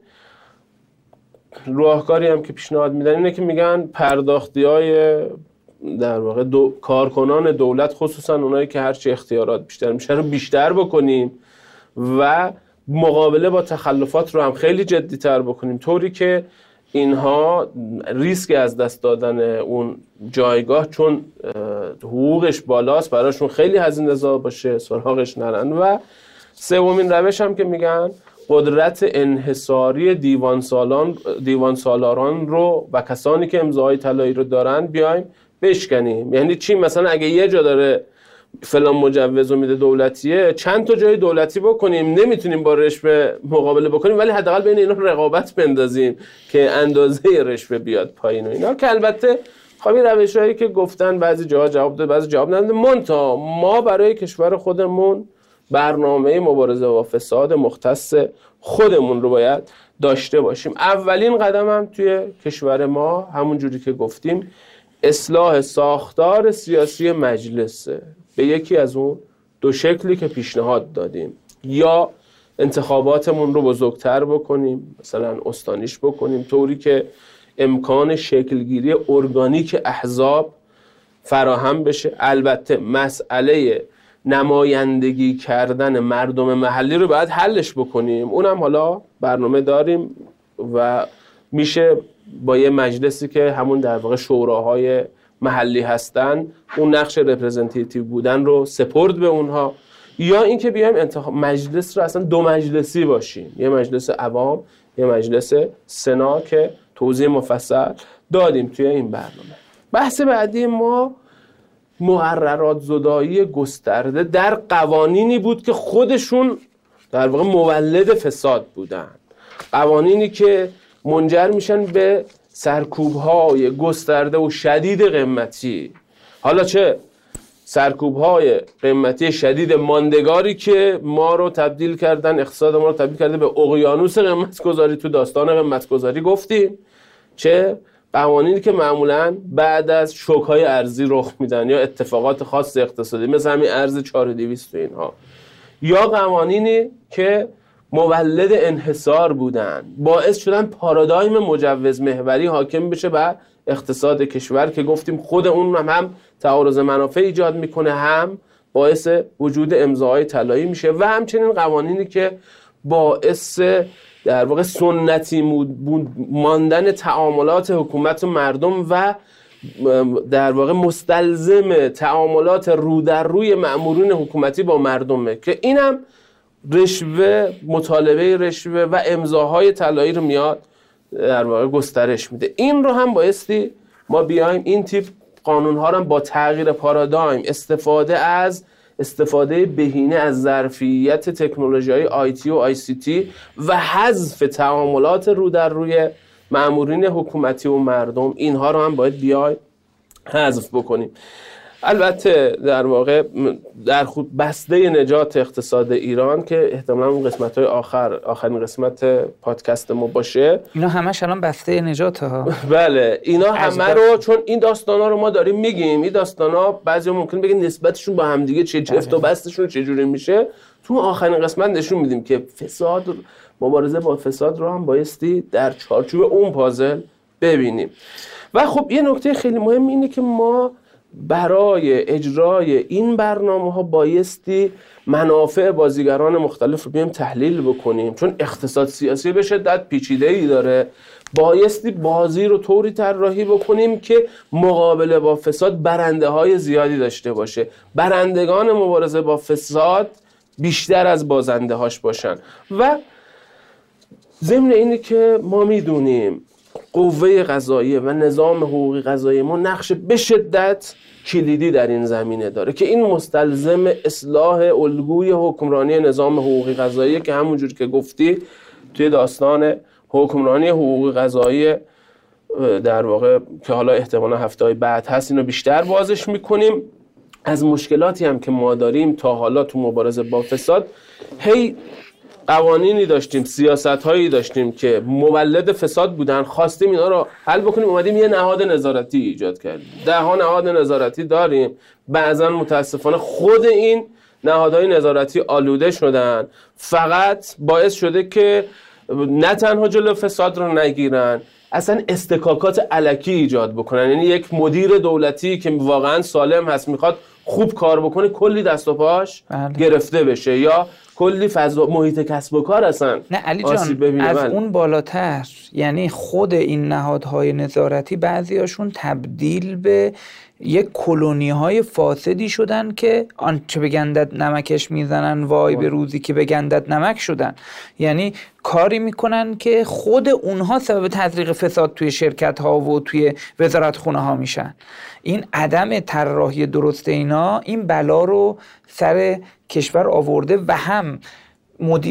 راهکاری هم که پیشنهاد میدن اینه که میگن پرداختی های در واقع دو... کارکنان دولت خصوصا اونایی که هرچی اختیارات بیشتر میشه رو بیشتر بکنیم و مقابله با تخلفات رو هم خیلی جدی تر بکنیم. طوری که اینها ریسک از دست دادن اون جایگاه چون حقوقش بالاست براشون خیلی هزینه زا باشه سراغش نرن. و سومین روش هم که میگن قدرت انحصاری دیوان سالان دیوان سالاران رو و کسانی که امضای طلایی رو دارن بیایم بشکنیم. یعنی چی؟ مثلا اگه یه جا داره فلان مجوز میده دولتیه چند تا جای دولتی بکنیم نمی‌تونیم با رشوه مقابله بکنیم ولی حداقل بین اینا رقابت بندازیم که اندازه رشوه بیاد پایین و اینا. که البته خب این روش هایی که گفتن بعضی جاها جواب داد بعضی جواب نداد. مونتا ما برای کشور خودمون برنامه مبارزه با فساد مختص خودمون رو باید داشته باشیم. اولین قدم هم توی کشور ما همون جوری که گفتیم اصلاح ساختار سیاسی مجلسه. به یکی از اون دو شکلی که پیشنهاد دادیم. یا انتخاباتمون رو بزرگتر بکنیم مثلا استانیش بکنیم طوری که امکان شکلگیری ارگانیک احزاب فراهم بشه. البته مسئله نمایندگی کردن مردم محلی رو باید حلش بکنیم. اونم حالا برنامه داریم و میشه با یه مجلسی که همون در واقع شوراهای محلی هستن اون نقش رپرزنتیتیو بودن رو سپرد به اونها. یا اینکه بیایم انتخاب مجلس رو اصلا دو مجلسی باشیم. یه مجلس عوام یه مجلس سنا که توضیح مفصل دادیم توی این برنامه. بحث بعدی ما مقررات زدایی گسترده در قوانینی بود که خودشون در واقع مولد فساد بودن. قوانینی که منجر میشن به سرکوب های گسترده و شدید قیمتی حالا چه سرکوب های قیمتی شدید ماندگاری که ما رو تبدیل کردن اقتصاد ما رو تبدیل کرده به اقیانوس قیمت گذاری تو داستان قیمت گذاری گفتیم. چه؟ قوانینی که معمولا بعد از شوک های ارزی رخ میدن یا اتفاقات خاص اقتصادی مثل همین ارز 4200 و اینها. یا قوانینی که مولد انحصار بودن. باعث شدن پارادایم مجوز محوری حاکم بشه بر اقتصاد کشور که گفتیم خود اون هم, هم تعارض منافع ایجاد می‌کنه هم باعث وجود امضاهای طلایی میشه و همچنین قوانینی که باعث در واقع سنتی ماندن تعاملات حکومت و مردم و در واقع مستلزم تعاملات رو در روی مأمورین حکومتی با مردمه. که اینم رشوه مطالبه رشوه و امضاهای طلایی رو میاد در واقع گسترش میده. این رو هم بایستی ما بیایم این تیپ قانون ها رو با تغییر پارادایم استفاده از استفاده بهینه از ظرفیت تکنولوژی های آیتی و آی سی تی و حذف تعاملات رو در روی معمورین حکومتی و مردم. اینها رو هم باید بیای حذف بکنیم. البته در واقع در خود بسته نجات اقتصاد ایران که احتمالا اون قسمت های آخر آخرین قسمت پادکست ما باشه. اینا همش الان بسته نجات ها. بله اینا همه رو چون این داستان ها رو ما داریم میگیم این داستان ها بعضی ممکن بگن نسبتشون با همدیگه چه جفت و بستشون چجوری میشه. تو آخرین قسمت نشون میدیم که فساد مبارزه با فساد رو هم بایستی در چارچوب اون پازل ببینیم. و خب یه نکته خیلی مهم اینه که ما برای اجرای این برنامه ها بایستی منافع بازیگران مختلف رو بیایم تحلیل بکنیم. چون اقتصاد سیاسی به شدت پیچیده ای داره. بایستی بازی رو طوری طراحی بکنیم که مقابله با فساد برنده های زیادی داشته باشه. برندگان مبارزه با فساد بیشتر از بازنده هاش باشن. و ضمن اینه که ما می‌دونیم قوه قضاییه و نظام حقوقی قضایی ما نقش به شدت کلیدی در این زمینه داره که این مستلزم اصلاح الگوی حکمرانی نظام حقوقی قضایی که همونجور که گفتی توی داستان حکمرانی حقوقی قضایی در واقع که حالا احتمالا هفته های بعد هست اینو بیشتر بازش می‌کنیم. از مشکلاتی هم که ما داریم تا حالا تو مبارزه با فساد هی قوانینی داشتیم سیاست هایی داشتیم که مولد فساد بودن خواستیم اینا رو حل بکنیم. اومدیم یه نهاد نظارتی ایجاد کردیم. ده ها نهاد نظارتی داریم. بعضا متاسفانه خود این نهادهای نظارتی آلوده شدن. فقط باعث شده که نه تنها جلو فساد رو نگیرن اصلا استکاکات علکی ایجاد بکنن. یعنی یک مدیر دولتی که واقعا سالم هست می‌خواد خوب کار بکنه کلی دست و پاش بله. گرفته بشه. یا کلی فضا محیط کسب و کار هستن. نه علی جان از اون بالاتر یعنی خود این نهادهای نظارتی بعضیاشون تبدیل به یک کلونی های فاسدی شدن که آنچه به گندت نمکش می‌زنن وای به روزی که به گندت نمک شدن. یعنی کاری می‌کنن که خود اونها سبب تزریق فساد توی شرکت ها و توی وزارت خونه ها میشن. این عدم طراحی درست اینا این بلا رو سر کشور آورده و هم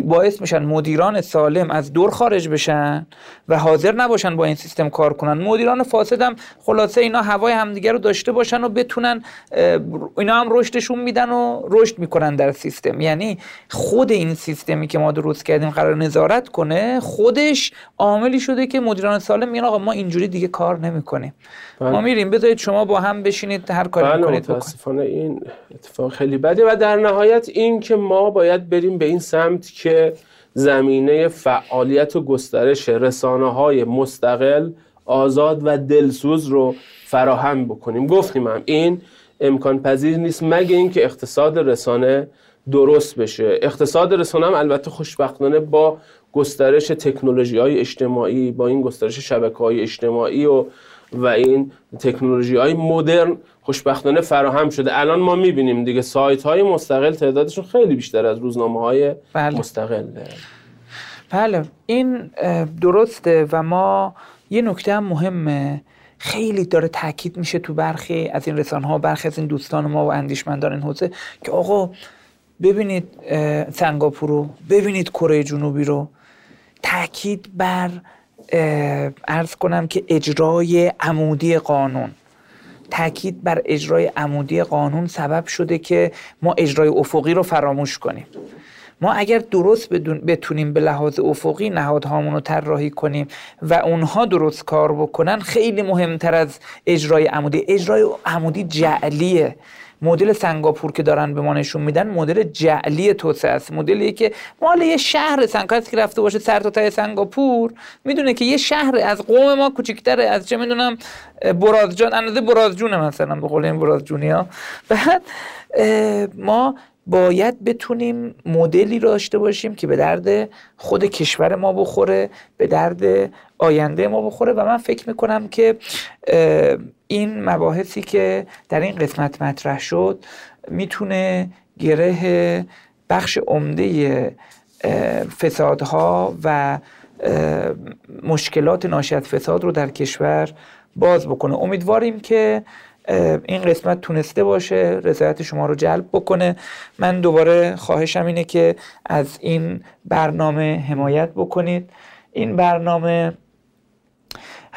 باعث میشن مدیران سالم از دور خارج بشن و حاضر نباشن با این سیستم کار کنن. مدیران فاسد هم خلاصه اینا هوای همدیگه رو داشته باشن و بتونن اینا هم رشدشون میدن و رشد می‌کنن در سیستم. یعنی خود این سیستمی که ما درست کردیم قرار نظارت کنه خودش عاملی شده که مدیران سالم میگن آقا ما اینجوری دیگه کار نمی‌کنیم. بله. ما میریم بذارید شما با هم بشینید هر کاری بله می‌کنید این اتفاق خیلی بده و در نهایت این که ما باید بریم به این سمت که زمینه فعالیت و گسترش رسانه های مستقل آزاد و دلسوز رو فراهم بکنیم. گفتیم هم این امکان پذیر نیست مگه اینکه اقتصاد رسانه درست بشه. اقتصاد رسانه هم البته خوشبختانه با گسترش تکنولوژی های اجتماعی با این گسترش شبکه های اجتماعی و و این تکنولوژی های مدرن خوشبختانه فراهم شده. الان ما می‌بینیم دیگه سایت های مستقل تعدادشون خیلی بیشتر از روزنامه های بله. مستقل بله این درسته و ما یه نکته هم مهمه. خیلی داره تاکید میشه تو برخی از این رسانه ها برخی از این دوستان ما و اندیشمندان این حوزه که آقا ببینید سنگاپور رو ببینید کره جنوبی رو. تاکید بر ارز کنم که اجرای عمودی قانون. تاکید بر اجرای عمودی قانون سبب شده که ما اجرای افقی رو فراموش کنیم. ما اگر درست بتونیم به لحاظ افقی نهادهامون رو طراحی کنیم و اونها درست کار بکنن خیلی مهمتر از اجرای عمودی. اجرای عمودی جعلیه. مدل سنگاپور که دارن به ما نشون میدن مدل جعلی توسعه است. مدلی که مال یه شهر سنگاپور که رفته باشه سر تا ته سنگاپور می‌دونه که یه شهر از قوم ما کوچیک‌تره از چه می‌دونم برازجان اندازه برازجونه مثلا به قول این برازجونی ها بعد ما باید بتونیم مدلی را داشته باشیم که به درد خود کشور ما بخوره به درد آینده ما بخوره. و من فکر می‌کنم که این مباحثی که در این قسمت مطرح شد می‌تونه گره بخش عمده فسادها و مشکلات ناشی از فساد رو در کشور باز بکنه. امیدواریم که این قسمت تونسته باشه رضایت شما رو جلب بکنه. من دوباره خواهشم اینه که از این برنامه حمایت بکنید. این برنامه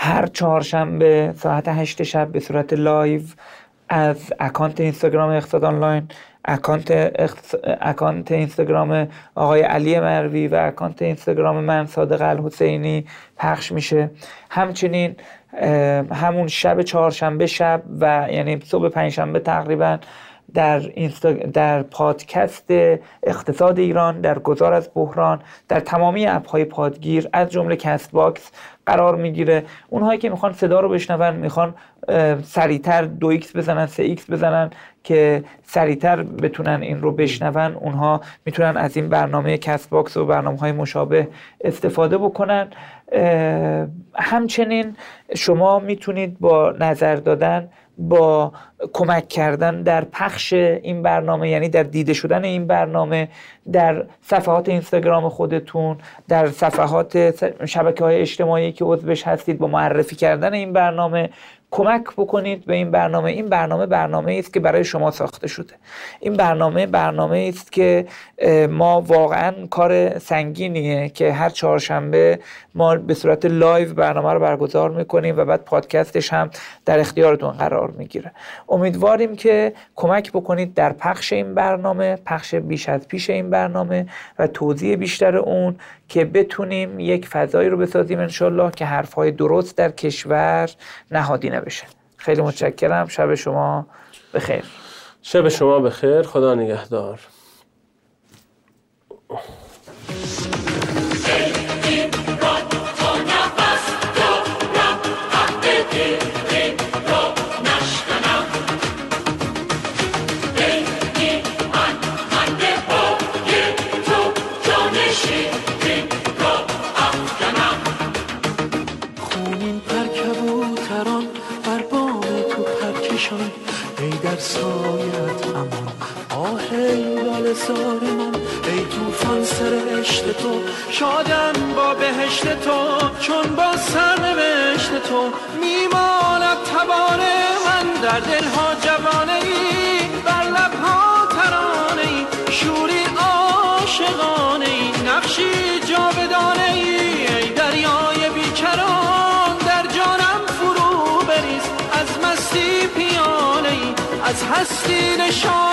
هر چهارشنبه ساعت هشت شب به صورت live از اکانت اینستاگرام اقتصاد آنلاین اکانت, اکانت اینستاگرام آقای علی مروی و اکانت اینستاگرام من صادق الحسینی پخش میشه. همچنین همون شب چهارشنبه شب و یعنی صبح پنجشنبه تقریبا در, در پادکست اقتصاد ایران در گذار از بحران در تمامی app های پادگیر از جمله Castbox قرار می‌گیره. اونهایی که می‌خوان صدا رو بشنون می‌خوان سریعتر دو X بزنن سه X بزنن که سریعتر بتونن این رو بشنون اونها می‌تونن از این برنامه Castbox و برنامه های مشابه استفاده بکنن. همچنین شما می‌تونید با نظر دادن با کمک کردن در پخش این برنامه یعنی در دیده شدن این برنامه در صفحات اینستاگرام خودتون در صفحات شبکه های اجتماعی که عضوش هستید با معرفی کردن این برنامه. کمک بکنید به این برنامه. این برنامه برنامه است که برای شما ساخته شده. این برنامه برنامه است که ما واقعا کار سنگینیه که هر چهارشنبه ما به صورت live برنامه رو برگزار می‌کنیم و بعد پادکستش هم در اختیارتون قرار می‌گیره. امیدواریم که کمک بکنید در پخش این برنامه پخش بیش از پیش این برنامه و توضیح بیشتر اون که بتونیم یک فضایی رو بسازیم انشالله که حرفهای درست در کشور نهادی نبشه. خیلی متشکرم. شب شما بخیر. شب شما بخیر. خدا نگهدار. تو. شادم با بهشت تو. چون با سرنوشت تو. میماند تبان من در دلها جوانه ای. بر لبها ترانه ای. شوری هستی نشانه